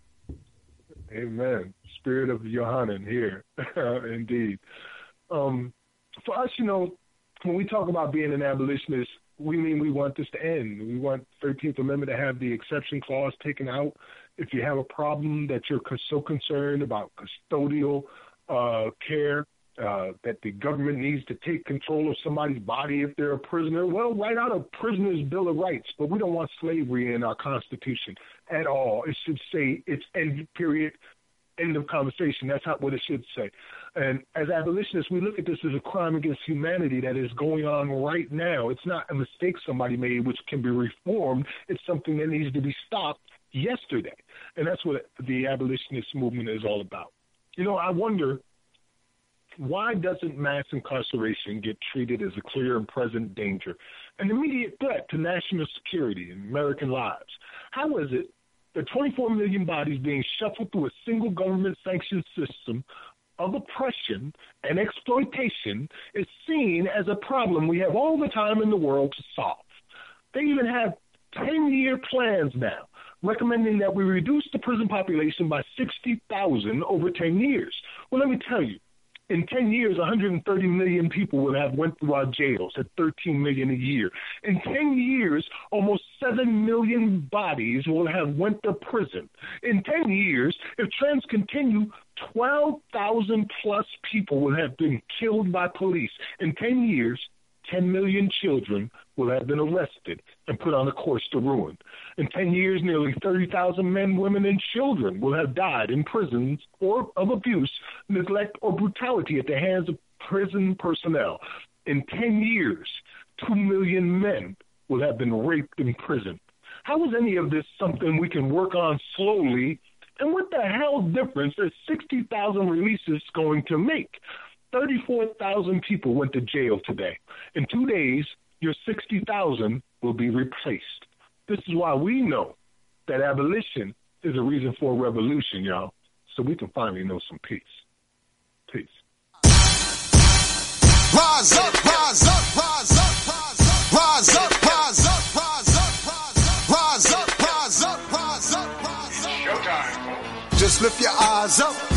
Amen. Spirit of Johanna here, <laughs> indeed. Um, for us, you know, when we talk about being an abolitionist, we mean we want this to end. We want 13th Amendment to have the exception clause taken out. If you have a problem that you're so concerned about custodial uh, care, uh, that the government needs to take control of somebody's body if they're a prisoner, well, write out a prisoner's bill of rights. But we don't want slavery in our Constitution at all. It should say it's end period, end of conversation. That's not what it should say. And as abolitionists, we look at this as a crime against humanity that is going on right now. It's not a mistake somebody made, which can be reformed. It's something that needs to be stopped yesterday. And that's what the abolitionist movement is all about. You know, I wonder why doesn't mass incarceration get treated as a clear and present danger, an immediate threat to national security and American lives? How is it that 24 million bodies being shuffled through a single government sanctioned system of oppression and exploitation is seen as a problem we have all the time in the world to solve. They even have 10 year plans now recommending that we reduce the prison population by 60,000 over 10 years. Well, let me tell you, in 10 years, 130 million people will have went through our jails at 13 million a year. In 10 years, almost 7 million bodies will have went to prison. In 10 years, if trends continue, 12,000 plus people will have been killed by police. In 10 years, 10 million children will have been arrested and put on a course to ruin. In 10 years, nearly 30,000 men, women, and children will have died in prisons or of abuse, neglect, or brutality at the hands of prison personnel. In 10 years, 2 million men will have been raped in prison. How is any of this something we can work on slowly? And what the hell difference is 60,000 releases going to make? 34,000 people went to jail today. In two days, your 60,000 will be replaced. This is why we know that abolition is a reason for a revolution, y'all, so we can finally know some peace. Peace. Rise up, rise up, rise up, rise up, rise up, rise up, rise up, rise up, rise up, rise up, rise up. Showtime. Just lift your eyes up.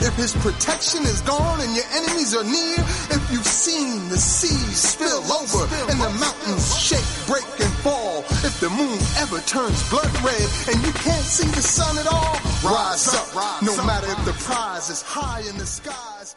If his protection is gone and your enemies are near. If you've seen the seas spill over and the mountains shake, break, and fall. If the moon ever turns blood red and you can't see the sun at all, rise up. No matter if the prize is high in the skies